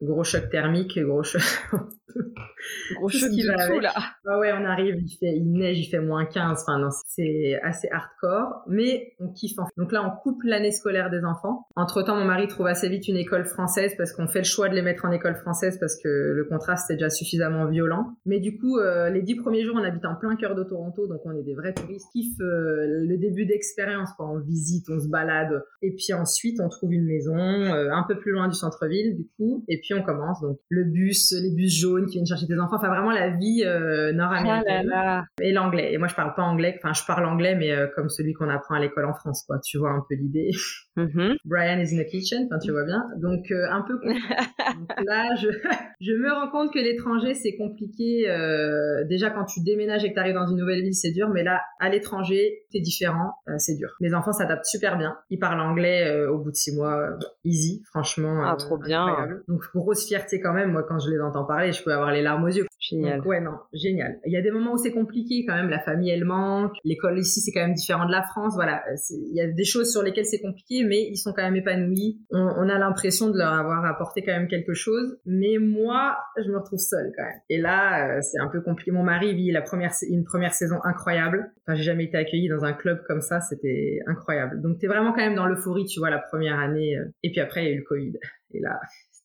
B: gros choc thermique, gros choc. [LAUGHS] [LAUGHS]
A: Gros choc qui va tout, là.
B: Ah ouais, on arrive, il fait, il neige, il fait moins 15. Enfin, non, c'est assez hardcore, mais on kiffe. En fait. Donc là, on coupe l'année scolaire des enfants. Entre temps, mon mari trouve assez vite une école française parce qu'on fait le choix de les mettre en école française parce que le contraste est déjà suffisamment violent. Mais du coup, euh, les dix premiers jours, on habite en plein cœur de Toronto, donc on est des vrais touristes. Kiffe euh, le début d'expérience, quoi. On visite, on se balade. Et puis ensuite, on trouve une maison euh, un peu plus loin du centre-ville, du coup. Et puis on commence. Donc le bus, les bus jaunes qui viennent chercher tes enfants. Enfin, vraiment la vie nord-américaine. Ah et l'anglais. Et moi, je parle pas anglais. Enfin, je parle anglais, mais comme celui qu'on apprend à l'école en France, quoi. Tu vois un peu l'idée. Mm-hmm. [LAUGHS] Brian is in the kitchen, enfin tu vois bien. Donc euh, un peu [LAUGHS] Donc, là, je, [LAUGHS] je me rends compte que l'étranger c'est compliqué. Euh, déjà quand tu déménages et que tu arrives dans une nouvelle ville, c'est dur, mais là à l'étranger, c'est différent, euh, c'est dur. Mes enfants s'adaptent super bien. Ils parlent anglais au bout de six mois, easy, franchement.
A: Ah trop bien.
B: Donc grosse fierté quand même. Moi quand je les entends parler, je peux avoir les larmes aux yeux.
A: Génial.
B: ouais non, génial. Il y a des moments où c'est compliqué quand même. La famille elle manque. L'école ici c'est quand même différent de la France. Voilà, il y a des choses sur lesquelles c'est compliqué, mais ils sont quand même épanouis. On, a l'impression de leur avoir apporté quand même quelque chose. Mais moi, je me retrouve seule quand même. Et là, euh, c'est un peu compliqué. Mon mari vit la première, une première saison incroyable. Enfin, j'ai jamais été accueillie dans un club comme ça. C'était incroyable. Donc, t'es vraiment quand même dans l'euphorie, tu vois, la première année. Euh. Et puis après, il y a eu le Covid. Et là,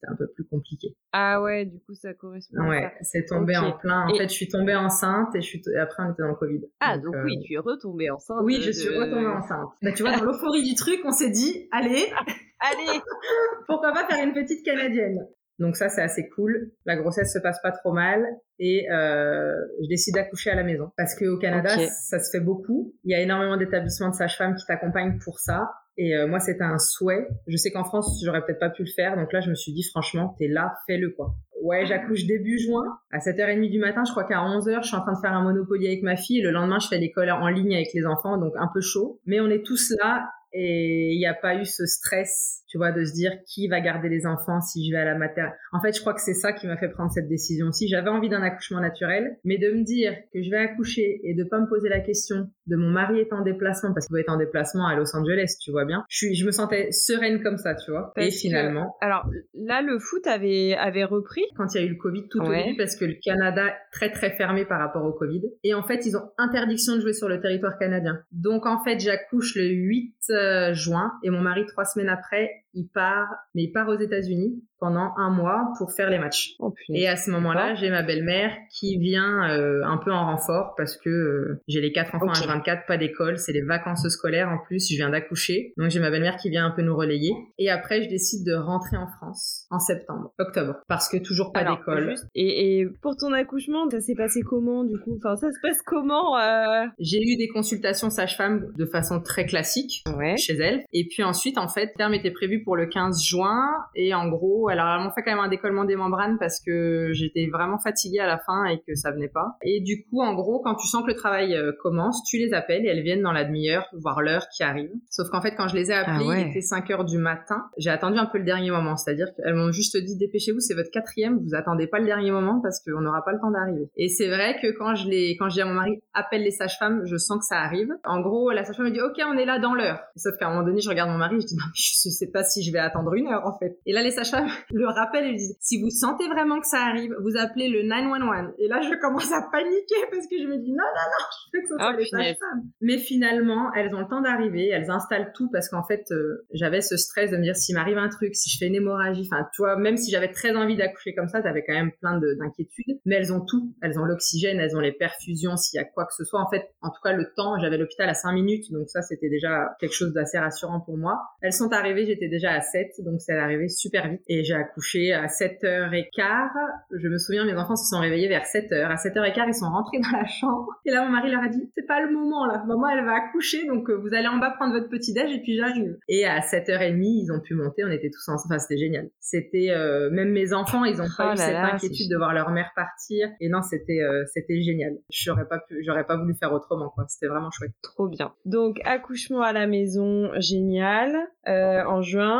B: c'était un peu plus compliqué.
A: Ah ouais, du coup ça correspond.
B: Ouais, c'est tombé en plein. En fait, je suis tombée enceinte et, je suis après on était dans le Covid.
A: Ah donc, oui, euh, tu es retombée enceinte.
B: Oui, je suis retombée enceinte. Bah, tu vois, dans l'euphorie du truc, on s'est dit, allez, [LAUGHS]
A: allez, [LAUGHS]
B: pourquoi pas faire une petite canadienne. Donc ça, c'est assez cool. La grossesse se passe pas trop mal et euh, je décide d'accoucher à la maison parce qu'au Canada, ça se fait beaucoup. Il y a énormément d'établissements de sages-femmes qui t'accompagnent pour ça. Et euh, moi, c'était un souhait. Je sais qu'en France, j'aurais peut-être pas pu le faire. Donc là, je me suis dit, franchement, t'es là, fais-le, quoi. Ouais, j'accouche début juin, à 7h30 du matin. Je crois qu'à 11h, je suis en train de faire un Monopoly avec ma fille. le lendemain, je fais l'école en ligne avec les enfants, donc un peu chaud. Mais on est tous là et il n'y a pas eu ce stress tu vois, de se dire qui va garder les enfants si je vais à la maternité. En fait, je crois que c'est ça qui m'a fait prendre cette décision. Si j'avais envie d'un accouchement naturel, mais de me dire que je vais accoucher et de pas me poser la question de mon mari est en déplacement parce qu'il doit être en déplacement à Los Angeles, tu vois bien. Je suis, je me sentais sereine comme ça, tu vois. et finalement.
A: alors là, le foot avait avait repris
B: quand il y a eu le Covid tout au début parce que le Canada très très fermé par rapport au Covid. Et en fait, ils ont interdiction de jouer sur le territoire canadien. Donc en fait, j'accouche le 8 euh, juin et mon mari trois semaines après il part, mais il part aux États-Unis pendant un mois pour faire les matchs.
A: Oh,
B: et à ce moment-là, j'ai ma belle-mère qui vient euh, un peu en renfort parce que euh, j'ai les quatre enfants à 24, pas d'école, c'est les vacances scolaires en plus, je viens d'accoucher. Donc j'ai ma belle-mère qui vient un peu nous relayer. Et après, je décide de rentrer en France en septembre, octobre, parce que toujours pas d'école.
A: Et, et, pour ton accouchement, ça s'est passé comment du coup? Enfin, ça se passe comment euh...
B: J'ai eu des consultations sage-femme de façon très classique chez elle. Et puis ensuite, en fait, le terme était prévu pour le 15 juin et en gros, alors, elles m'ont fait quand même un décollement des membranes parce que j'étais vraiment fatiguée à la fin et que ça venait pas. Et du coup, en gros, quand tu sens que le travail euh, commence, tu les appelles et elles viennent dans la demi-heure, voire l'heure qui arrive. Sauf qu'en fait, quand je les ai appelées, ah il était 5 heures du matin. J'ai attendu un peu le dernier moment. C'est-à-dire qu'elles m'ont juste dit, dépêchez-vous, c'est votre quatrième, vous attendez pas le dernier moment parce qu'on n'aura pas le temps d'arriver. Et c'est vrai que quand je les, quand je dis à mon mari, appelle les sages-femmes, je sens que ça arrive. En gros, la sage-femme me dit, OK, on est là dans l'heure. Sauf qu'à un moment donné, je regarde mon mari, je dis, non, mais je sais pas si je vais attendre une heure, en fait. Et là, les sages-femmes [LAUGHS] le rappellent et disent, si vous sentez vraiment que ça arrive, vous appelez le 911. Et là, je commence à paniquer parce que je me dis, non, non, non, je veux que ce soit oh, les sages-femmes. Mais finalement, elles ont le temps d'arriver, elles installent tout parce qu'en fait, euh, j'avais ce stress de me dire, s'il m'arrive un truc, si je fais une hémorragie, enfin, toi, même si j'avais très envie d'accoucher comme ça, t'avais quand même plein d'inquiétudes. Mais elles ont tout. Elles ont l'oxygène, elles ont les perfusions, s'il y a quoi que ce soit. En fait, en tout cas, le temps, j'avais l'hôpital à 5 minutes, donc ça, c'était déjà quelque chose d'assez rassurant pour moi. Elles sont arrivées, j'étais déjà à 7, donc c'est arrivé super vite. Et j'ai accouché à 7h15. Je me souviens, mes enfants se sont réveillés vers 7h. À 7h15, ils sont rentrés dans la chambre. Et là, mon mari leur a dit, c'est pas le moment, là. Maman, elle va accoucher, donc euh, vous allez en bas prendre votre petit déj et puis j'arrive. Et à 7h30, ils ont pu monter. On était tous ensemble. Enfin, c'était génial. C'était, euh, même mes enfants, ils ont pas oh eu cette inquiétude de voir leur mère partir. Et non, c'était, euh, c'était génial. J'aurais pas pu, j'aurais pas voulu faire autrement, quoi. C'était vraiment chouette.
A: Trop bien. Donc, accouchement à la maison, génial. en juin,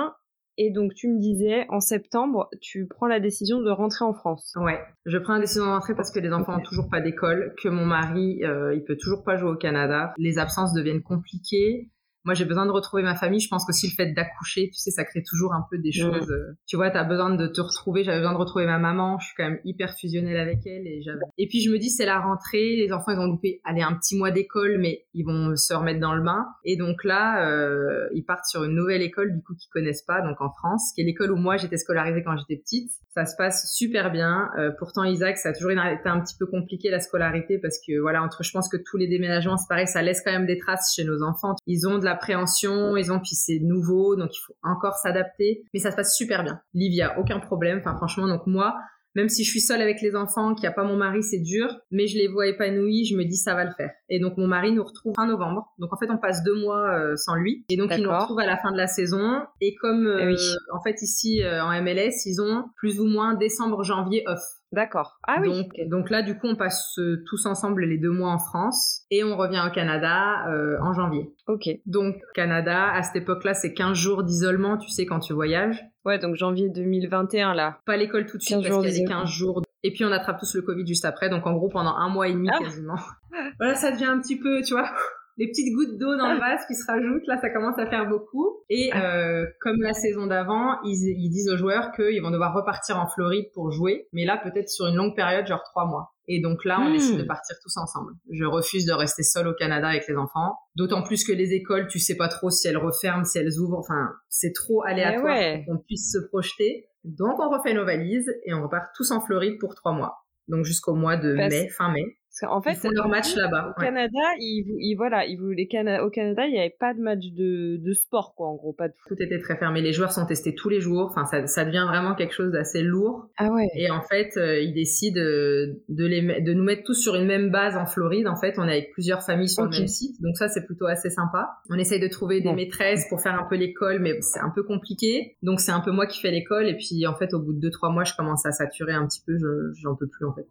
C: Et donc tu me disais, en septembre, tu prends la décision de rentrer en France.
B: Ouais, je prends la décision de rentrer parce que les enfants n'ont toujours pas d'école, que mon mari, euh, il peut toujours pas jouer au Canada. Les absences deviennent compliquées. Moi, j'ai besoin de retrouver ma famille. Je pense qu'aussi le fait d'accoucher, tu sais, ça crée toujours un peu des choses. Euh, tu vois, tu as besoin de te retrouver. J'avais besoin de retrouver ma maman. Je suis quand même hyper fusionnelle avec elle. Et, et puis, je me dis, c'est la rentrée. Les enfants, ils ont loupé, allez, un petit mois d'école, mais ils vont se remettre dans le bain. Et donc là, euh, ils partent sur une nouvelle école, du coup, qu'ils connaissent pas, donc en France, qui est l'école où moi, j'étais scolarisée quand j'étais petite. Ça se passe super bien. Euh, pourtant, Isaac, ça a toujours été un petit peu compliqué, la scolarité, parce que voilà, entre, je pense que tous les déménagements, c'est pareil, ça laisse quand même des traces chez nos enfants. Ils ont de la appréhension, ils ont puis c'est nouveau, donc il faut encore s'adapter. Mais ça se passe super bien. Liv, il a aucun problème. Enfin, franchement, donc moi, même si je suis seule avec les enfants, qu'il n'y a pas mon mari, c'est dur, mais je les vois épanouis, je me dis ça va le faire. Et donc mon mari nous retrouve fin novembre. Donc en fait on passe deux mois euh, sans lui. Et donc il nous retrouve à la fin de la saison. Et comme eh euh, en fait ici euh, en MLS, ils ont plus ou moins décembre, janvier off.
C: D'accord. Ah oui.
B: Donc, donc, là, du coup, on passe tous ensemble les deux mois en France et on revient au Canada en janvier.
C: Ok.
B: Donc, Canada, à cette époque-là, c'est 15 jours d'isolement, tu sais, quand tu voyages.
C: Ouais, donc janvier 2021, là.
B: Pas l'école tout de suite parce qu'il y a 15 jours. Et puis, on attrape tous le Covid juste après. Donc, en gros, pendant un mois et demi, ah. quasiment. [LAUGHS] voilà, ça devient un petit peu, tu vois les petites gouttes d'eau dans le vase qui se rajoutent, là, ça commence à faire beaucoup. Et ah. euh, comme la saison d'avant, ils, ils, disent aux joueurs qu'ils vont devoir repartir en Floride pour jouer, mais là, peut-être sur une longue période, genre trois mois. Et donc là, on décide de hmm. partir tous ensemble. Je refuse de rester seule au Canada avec les enfants. D'autant plus que les écoles, tu sais pas trop si elles referment, si elles ouvrent. Enfin, c'est trop aléatoire pour qu'on puisse se projeter. Donc on refait nos valises et on repart tous en Floride pour trois mois. Donc jusqu'au mois de mai, fin mai.
C: Parce qu'en fait,
B: ils font leur match là-bas.
C: Au Canada, ils, voilà, ils, les au Canada, il n'y avait pas de match de, de, sport, quoi, en gros, pas de
B: Tout était très fermé. Les joueurs sont testés tous les jours. Enfin, ça, ça devient vraiment quelque chose d'assez lourd.
C: Ah ouais.
B: Et en fait, euh, ils décident de, les, de nous mettre tous sur une même base en Floride. En fait, on est avec plusieurs familles sur le même site. Donc ça, c'est plutôt assez sympa. On essaye de trouver des maîtresses pour faire un peu l'école, mais c'est un peu compliqué. Donc c'est un peu moi qui fais l'école. Et puis, en fait, au bout de deux, trois mois, je commence à saturer un petit peu. J'en peux plus, en fait.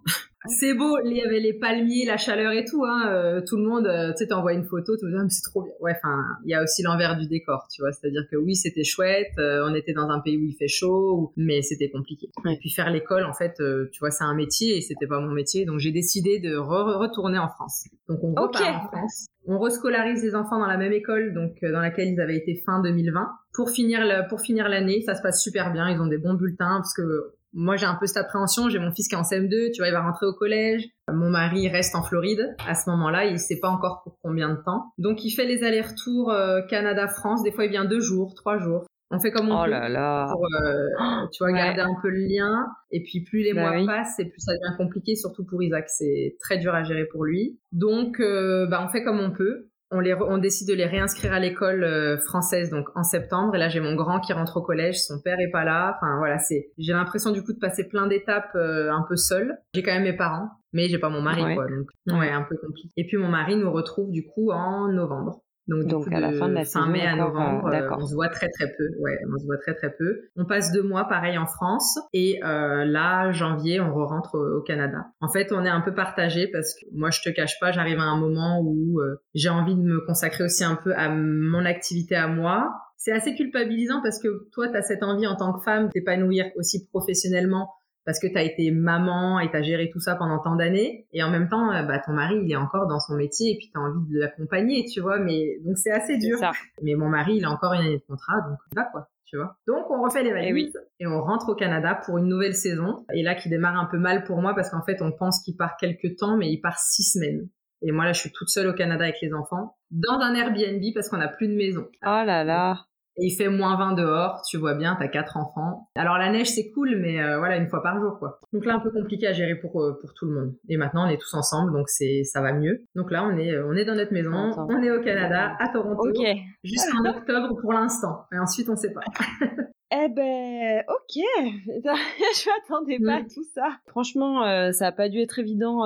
B: c'est beau. Il y avait les palmiers, la chaleur et tout. Hein. Euh, tout le monde, euh, tu sais, t'envoies une photo, tu me dis ah, c'est trop bien. Ouais, enfin, il y a aussi l'envers du décor, tu vois. C'est-à-dire que oui, c'était chouette. Euh, on était dans un pays où il fait chaud, mais c'était compliqué. Et puis faire l'école, en fait, tu vois, c'est un métier et c'était pas mon métier, donc j'ai décidé de retourner en France. Donc on repart en France. On rescolarise les enfants dans la même école, donc dans laquelle ils avaient été fin 2020. Pour finir, pour finir l'année, ça se passe super bien. Ils ont des bons bulletins parce que moi j'ai un peu cette appréhension, j'ai mon fils qui est en CM2, tu vois, il va rentrer au collège. Mon mari reste en Floride à ce moment-là, il sait pas encore pour combien de temps. Donc il fait les allers-retours euh, Canada-France, des fois il vient deux jours, trois jours. On fait comme on
C: oh
B: peut
C: là là.
B: pour euh, tu vois garder un peu le lien et puis plus les bah mois passent et plus ça devient compliqué surtout pour Isaac, c'est très dur à gérer pour lui. Donc euh, bah on fait comme on peut on, les, on décide de les réinscrire à l'école euh, française donc en septembre. Et là j'ai mon grand qui rentre au collège. Son père est pas là. Enfin voilà c'est j'ai l'impression du coup de passer plein d'étapes euh, un peu seule. J'ai quand même mes parents mais j'ai pas mon mari quoi. Donc ouais un peu compliqué. Et puis mon mari nous retrouve du coup en novembre
C: donc, à la fin de la
B: fin mai à novembre, euh, on se voit très très peu. Ouais, on se voit très très peu. On passe deux mois pareil en France et euh, là janvier on re rentre au, Canada. En fait, on est un peu partagé parce que moi je te cache pas, j'arrive à un moment où euh, j'ai envie de me consacrer aussi un peu à mon activité à moi. C'est assez culpabilisant parce que toi tu as cette envie en tant que femme d'épanouir aussi professionnellement parce que tu as été maman et tu as géré tout ça pendant tant d'années et en même temps euh, bah ton mari il est encore dans son métier et puis tu as envie de l'accompagner tu vois mais donc c'est assez dur. mais mon mari il a encore une année de contrat donc va quoi tu vois. Donc on refait les eh valises et, on rentre au Canada pour une nouvelle saison et là qui démarre un peu mal pour moi parce qu'en fait on pense qu'il part quelques temps mais il part six semaines. Et moi là je suis toute seule au Canada avec les enfants dans un Airbnb parce qu'on n'a plus de maison.
C: Oh là là
B: et il fait moins 20 dehors, tu vois bien, t'as quatre enfants. Alors la neige c'est cool, mais euh, voilà une fois par jour quoi. Donc là un peu compliqué à gérer pour euh, pour tout le monde. Et maintenant on est tous ensemble, donc c'est ça va mieux. Donc là on est euh, on est dans notre maison, on est au Canada, à Toronto,
C: okay.
B: jusqu'en [LAUGHS] octobre pour l'instant. Et ensuite on sait pas. [LAUGHS]
C: Eh ben, ok. [LAUGHS] je m'attendais pas à mm. tout ça. Franchement, ça a pas dû être évident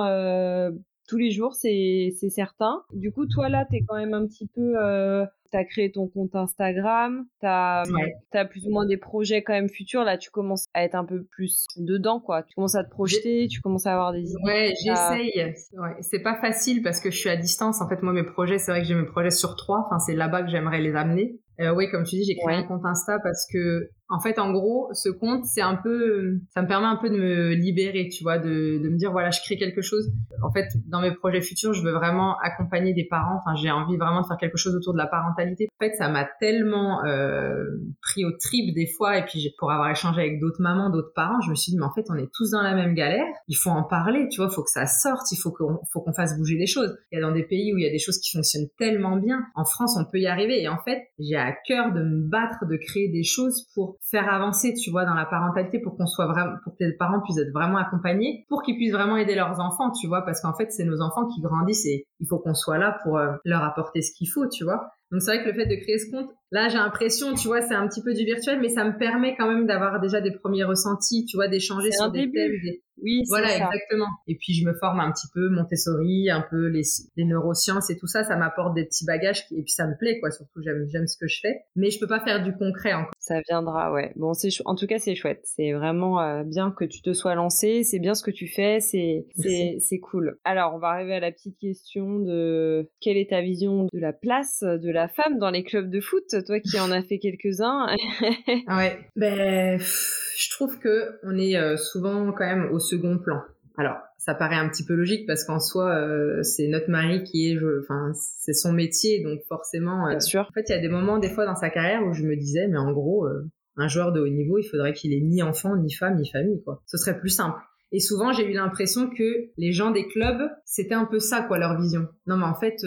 C: tous les jours, c'est certain. Du coup, toi là, t'es quand même un petit peu tu as créé ton compte Instagram, tu as, plus ou moins des projets quand même futurs. Là, tu commences à être un peu plus dedans, quoi. Tu commences à te projeter, tu commences à avoir des idées.
B: Ouais, j'essaye. C'est pas facile parce que je suis à distance. En fait, moi, mes projets, c'est vrai que j'ai mes projets sur trois. Enfin, c'est là-bas que j'aimerais les amener. Euh, oui, comme tu dis, j'ai créé un compte Insta parce que en fait, en gros, ce compte, c'est un peu, ça me permet un peu de me libérer, tu vois, de, de me dire, voilà, je crée quelque chose. En fait, dans mes projets futurs, je veux vraiment accompagner des parents. Enfin, j'ai envie vraiment de faire quelque chose autour de la parentalité. En fait, ça m'a tellement euh, pris au trip des fois. Et puis, pour avoir échangé avec d'autres mamans, d'autres parents, je me suis dit, mais en fait, on est tous dans la même galère. Il faut en parler, tu vois, il faut que ça sorte. Il faut qu'on, faut qu'on fasse bouger les choses. Il y a dans des pays où il y a des choses qui fonctionnent tellement bien. En France, on peut y arriver. Et en fait, j'ai à cœur de me battre, de créer des choses pour faire avancer, tu vois, dans la parentalité pour qu'on soit vraiment, pour que les parents puissent être vraiment accompagnés, pour qu'ils puissent vraiment aider leurs enfants, tu vois, parce qu'en fait, c'est nos enfants qui grandissent et il faut qu'on soit là pour euh, leur apporter ce qu'il faut, tu vois. Donc c'est vrai que le fait de créer ce compte, là j'ai l'impression, tu vois, c'est un petit peu du virtuel, mais ça me permet quand même d'avoir déjà des premiers ressentis, tu vois, d'échanger sur des thèmes.
C: Oui,
B: voilà, exactement. Et puis je me forme un petit peu Montessori, un peu les, les neurosciences et tout ça, ça m'apporte des petits bagages et puis ça me plaît quoi. Surtout j'aime j'aime ce que je fais, mais je peux pas faire du concret encore.
C: Ça viendra, ouais. Bon, c'est en tout cas c'est chouette. C'est vraiment euh, bien que tu te sois lancé. C'est bien ce que tu fais. C'est c'est cool. Alors on va arriver à la petite question de quelle est ta vision de la place de la femme dans les clubs de foot, toi qui en as fait quelques-uns. [LAUGHS]
B: ouais. Ben je trouve que on est euh, souvent quand même au second plan. Alors, ça paraît un petit peu logique parce qu'en soi, euh, c'est notre mari qui est, enfin, c'est son métier, donc forcément.
C: Euh, Bien sûr.
B: En fait, il y a des moments, des fois, dans sa carrière où je me disais, mais en gros, un joueur de haut niveau, il faudrait qu'il ait ni enfant, ni femme, ni famille, quoi. Ce serait plus simple. Et souvent, j'ai eu l'impression que les gens des clubs, c'était un peu ça, quoi, leur vision. Non, mais en fait,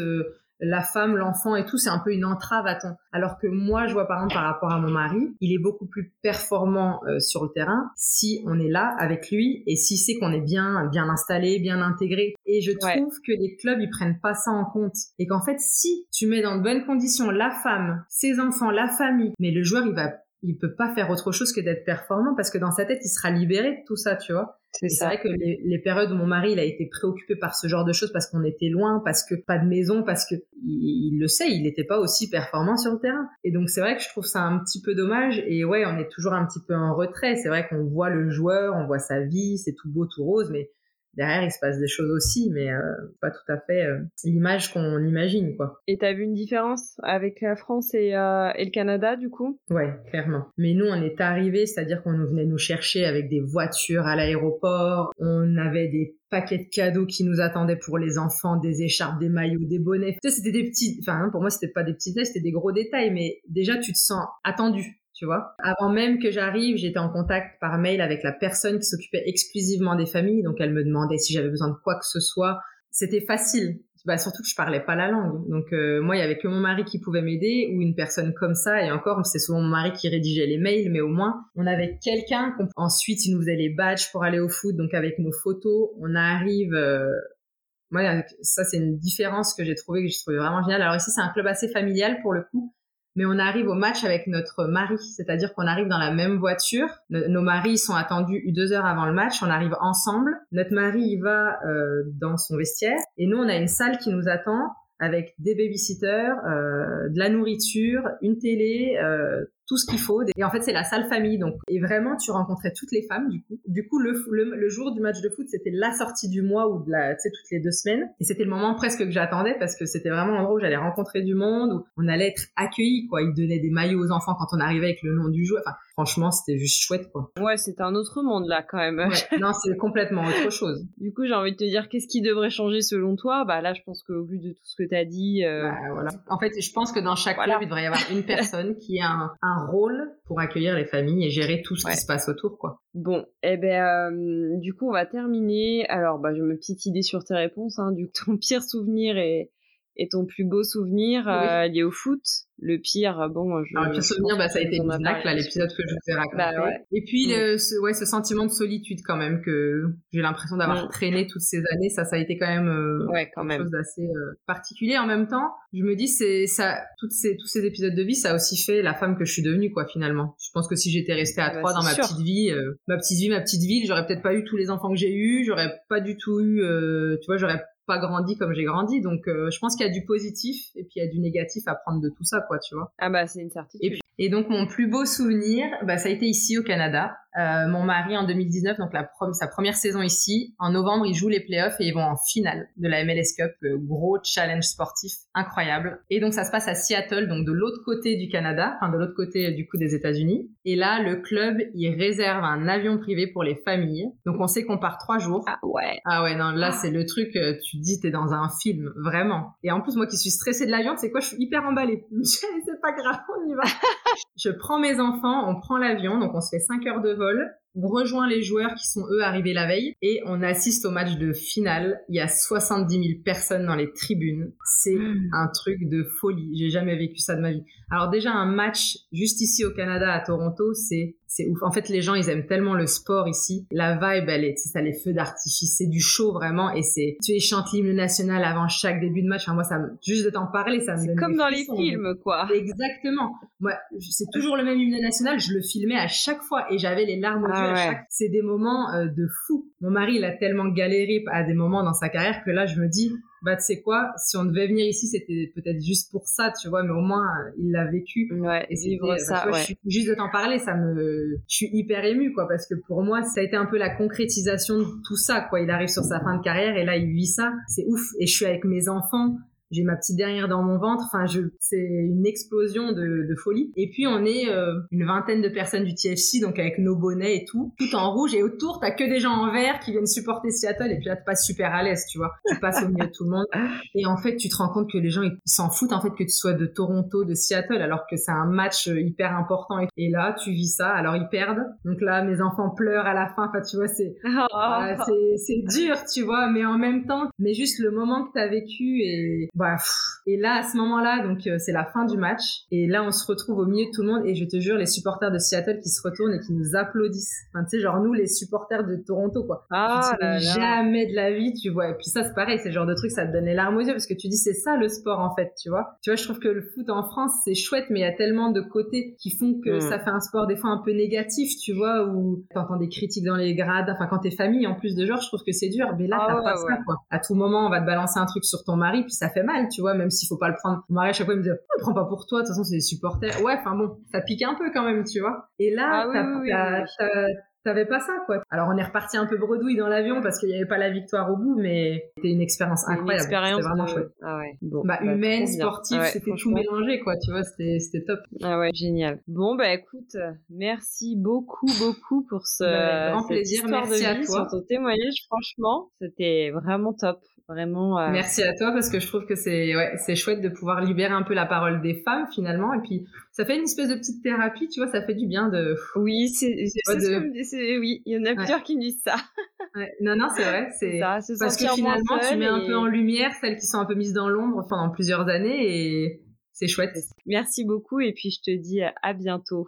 B: la femme, l'enfant et tout, c'est un peu une entrave à ton. Alors que moi, je vois par exemple par rapport à mon mari, il est beaucoup plus performant euh, sur le terrain si on est là avec lui et si c'est qu'on est bien bien installé, bien intégré. Et je trouve que les clubs ils prennent pas ça en compte et qu'en fait si tu mets dans de bonnes conditions la femme, ses enfants, la famille, mais le joueur il va il peut pas faire autre chose que d'être performant parce que dans sa tête il sera libéré de tout ça, tu vois. C'est vrai que les, les, périodes où mon mari il a été préoccupé par ce genre de choses parce qu'on était loin, parce que pas de maison, parce que il, le sait, il n'était pas aussi performant sur le terrain. Et donc c'est vrai que je trouve ça un petit peu dommage. Et ouais, on est toujours un petit peu en retrait. C'est vrai qu'on voit le joueur, on voit sa vie, c'est tout beau, tout rose, mais derrière il se passe des choses aussi, mais euh, pas tout à fait euh, l'image qu'on imagine quoi.
C: Et t'as vu une différence avec la France et, euh, et, le Canada du coup?
B: Ouais, clairement. Mais nous on est arrivés, c'est-à-dire qu'on venait nous chercher avec des voitures à l'aéroport, on avait des paquets de cadeaux qui nous attendaient pour les enfants, des écharpes, des maillots, des bonnets. C'était des petits, enfin pour moi c'était pas des petits détails, c'était des gros détails, mais déjà tu te sens attendu tu vois. Avant même que j'arrive, j'étais en contact par mail avec la personne qui s'occupait exclusivement des familles, donc elle me demandait si j'avais besoin de quoi que ce soit. C'était facile, bah, surtout que je parlais pas la langue. Donc euh, moi, il y avait que mon mari qui pouvait m'aider ou une personne comme ça. Et encore, c'est souvent mon mari qui rédigeait les mails, mais au moins on avait quelqu'un. Ensuite, il nous faisait les badges pour aller au foot, donc avec nos photos, on arrive. Euh... Moi, ça c'est une différence que j'ai trouvé que j'ai trouvé vraiment génial. Alors ici, c'est un club assez familial pour le coup mais on arrive au match avec notre mari, c'est-à-dire qu'on arrive dans la même voiture. nos maris sont attendus deux heures avant le match, on arrive ensemble. Notre mari y va euh, dans son vestiaire et nous on a une salle qui nous attend avec des babysitters, euh, de la nourriture, une télé, euh, tout ce qu'il faut. Et en fait, c'est la salle famille. Donc, et vraiment, tu rencontrais toutes les femmes, du coup. Du coup, le, le, jour du match de foot, c'était la sortie du mois ou de la, tu sais, toutes les deux semaines. Et c'était le moment presque que j'attendais parce que c'était vraiment l'endroit où j'allais rencontrer du monde, où on allait être accueillis, quoi. Ils donnaient des maillots aux enfants quand on arrivait avec le nom du joueur. Enfin, franchement, c'était juste chouette, quoi.
C: Ouais, c'était un autre monde, là, quand même. [LAUGHS]
B: non, c'est complètement autre chose.
C: Du coup, j'ai envie de te dire, qu'est-ce qui devrait changer selon toi? Bah, là, je pense qu'au vu de tout ce que tu as dit, euh...
B: bah, voilà. En fait, je pense que dans chaque club, il devrait y avoir une [LAUGHS] personne qui a un, un rôle pour accueillir les familles et gérer tout ce qui se passe autour, quoi.
C: Bon, eh ben, euh, du coup, on va terminer. Alors, bah, j'ai une petite idée sur tes réponses. Hein. Du ton pire souvenir et, et ton plus beau souvenir euh, lié au foot? Le pire, bon,
B: je. Alors, le pire souvenir, bah, ça a été Bisnac, là, l'épisode que je vous ai raconté. Bah, ouais. Et puis, le, ce, ouais, ce sentiment de solitude, quand même, que j'ai l'impression d'avoir mm. traîné toutes ces années, ça, ça a été quand même, euh,
C: ouais, quand
B: quelque
C: même.
B: chose d'assez euh, particulier. En même temps, je me dis, c'est, ça, toutes ces, tous ces épisodes de vie, ça a aussi fait la femme que je suis devenue, quoi, finalement. Je pense que si j'étais restée à bah, trois dans ma petite vie, euh, ma petite vie, ma petite ville, j'aurais peut-être pas eu tous les enfants que j'ai eus, j'aurais pas du tout eu, euh, tu vois, j'aurais pas grandi comme j'ai grandi. Donc, euh, je pense qu'il y a du positif et puis il y a du négatif à prendre de tout ça, quoi, tu vois.
C: Ah bah, c'est une certitude.
B: Et, donc, mon plus beau souvenir, bah, ça a été ici au Canada. Euh, mon mari en 2019, donc la sa première saison ici. En novembre, ils jouent les playoffs et ils vont en finale de la MLS Cup, gros challenge sportif incroyable. Et donc ça se passe à Seattle, donc de l'autre côté du Canada, enfin de l'autre côté du coup des États-Unis. Et là, le club, il réserve un avion privé pour les familles. Donc on sait qu'on part trois jours.
C: Ah ouais.
B: Ah ouais, non, là c'est le truc, tu te dis t'es dans un film, vraiment. Et en plus moi qui suis stressée de l'avion, c'est quoi, je suis hyper emballée. [LAUGHS] c'est pas grave, on y va. [LAUGHS] je prends mes enfants, on prend l'avion, donc on se fait 5 heures de vol. On rejoint les joueurs qui sont eux arrivés la veille et on assiste au match de finale. Il y a 70 000 personnes dans les tribunes. C'est hmm. un truc de folie. J'ai jamais vécu ça de ma vie. Alors déjà un match juste ici au Canada à Toronto, c'est c'est ouf. En fait, les gens, ils aiment tellement le sport ici. La vibe, elle est, c'est ça, les feux d'artifice, c'est du show vraiment. Et c'est, tu es chantes l'hymne national avant chaque début de match. Enfin, moi, ça me, juste de t'en parler, ça me donne.
C: Comme dans les films, quoi.
B: Exactement. Moi, c'est toujours le même hymne national. Je le filmais à chaque fois et j'avais les larmes aux ah chaque. C'est des moments euh, de fou. Mon mari, il a tellement galéré à des moments dans sa carrière que là, je me dis, bah tu sais quoi, si on devait venir ici, c'était peut-être juste pour ça, tu vois, mais au moins il l'a vécu.
C: Ouais, et vivre ça.
B: ouais. je juste de t'en parler, ça me, je suis hyper émue quoi, parce que pour moi, ça a été un peu la concrétisation de tout ça quoi. Il arrive sur sa fin de carrière et là il vit ça, c'est ouf. Et je suis avec mes enfants j'ai ma petite dernière dans mon ventre. Enfin, je, c'est une explosion de, de, folie. Et puis on est euh, une vingtaine de personnes du TFC, donc avec nos bonnets et tout, tout en rouge. Et autour, t'as que des gens en vert qui viennent supporter Seattle. Et puis là, tu passes super à l'aise, tu vois. Tu passes au milieu de tout le monde. Et en fait, tu te rends compte que les gens ils s'en foutent en fait que tu sois de Toronto, de Seattle, alors que c'est un match euh, hyper important. Et là, tu vis ça. Alors ils perdent. Donc là, mes enfants pleurent à la fin. Enfin, tu vois, c'est [LAUGHS] oh. c'est c'est dur, tu vois. Mais en même temps, mais juste le moment que t'as vécu et et là, à ce moment-là, donc euh, c'est la fin du match. Et là, on se retrouve au milieu de tout le monde. Et je te jure, les supporters de Seattle qui se retournent et qui nous applaudissent. Enfin, tu sais, genre nous, les supporters de Toronto, quoi.
C: Ah
B: Jamais de la vie, tu vois. Et puis ça, c'est pareil, c'est le genre de truc, ça te donne les larmes aux yeux parce que tu dis, c'est ça le sport, en fait, tu vois. Tu vois, je trouve que le foot en France, c'est chouette, mais il y a tellement de côtés qui font que mm. ça fait un sport des fois un peu négatif, tu vois, où t'entends des critiques dans les grades. Enfin, quand t'es famille, en plus de genre, je trouve que c'est dur. Mais là, ah t'as pas ça, quoi. À tout moment, on va te balancer un truc sur ton mari, puis ça fait mal, tu vois, même s'il faut pas le prendre. Mon mari, à chaque fois, il me dit, oh, prends pas pour toi, de toute façon, c'est des supporters. Ouais, enfin bon, ça pique un peu quand même, tu vois. Et là, ah t'avais pas ça, quoi. Alors, on est reparti un peu bredouille dans l'avion parce qu'il y avait pas la victoire au bout, mais c'était une expérience incroyable. C'était vraiment chouette.
C: Ah ouais.
B: Bon, bah, bah humaine, sportive, c'était tout mélangé, quoi, tu vois, c'était top.
C: Ah ouais, génial. Bon, bah écoute, merci beaucoup, beaucoup pour ce
B: bah, grand plaisir. Merci à toi.
C: Sur ton témoignage, franchement, c'était vraiment top. Vraiment.
B: Euh, Merci à toi parce que je trouve que c'est ouais, c'est chouette de pouvoir libérer un peu la parole des femmes finalement et puis ça fait une espèce de petite thérapie, tu vois, ça fait du bien de.
C: Oui, c'est de... oui, il y en a plusieurs qui me disent ça. [LAUGHS]
B: Non non, c'est vrai, c'est parce que finalement tu mets un peu en lumière celles qui sont un peu mises dans l'ombre pendant plusieurs années et c'est chouette.
C: Merci beaucoup et puis je te dis à bientôt.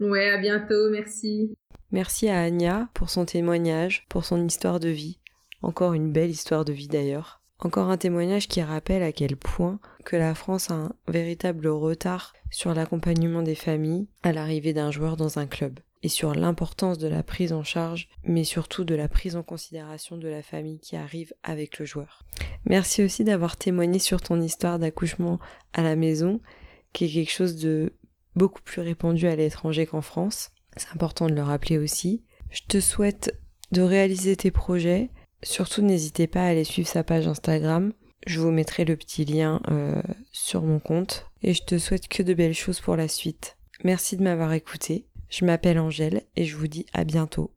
B: Ouais, à bientôt, merci.
A: Merci à Anya pour son témoignage, pour son histoire de vie. Encore une belle histoire de vie d'ailleurs. Encore un témoignage qui rappelle à quel point que la France a un véritable retard sur l'accompagnement des familles à l'arrivée d'un joueur dans un club et sur l'importance de la prise en charge, mais surtout de la prise en considération de la famille qui arrive avec le joueur. Merci aussi d'avoir témoigné sur ton histoire d'accouchement à la maison, qui est quelque chose de beaucoup plus répandu à l'étranger qu'en France. C'est important de le rappeler aussi. Je te souhaite de réaliser tes projets, Surtout n'hésitez pas à aller suivre sa page Instagram. Je vous mettrai le petit lien euh, sur mon compte. Et je te souhaite que de belles choses pour la suite. Merci de m'avoir écouté. Je m'appelle Angèle et je vous dis à bientôt.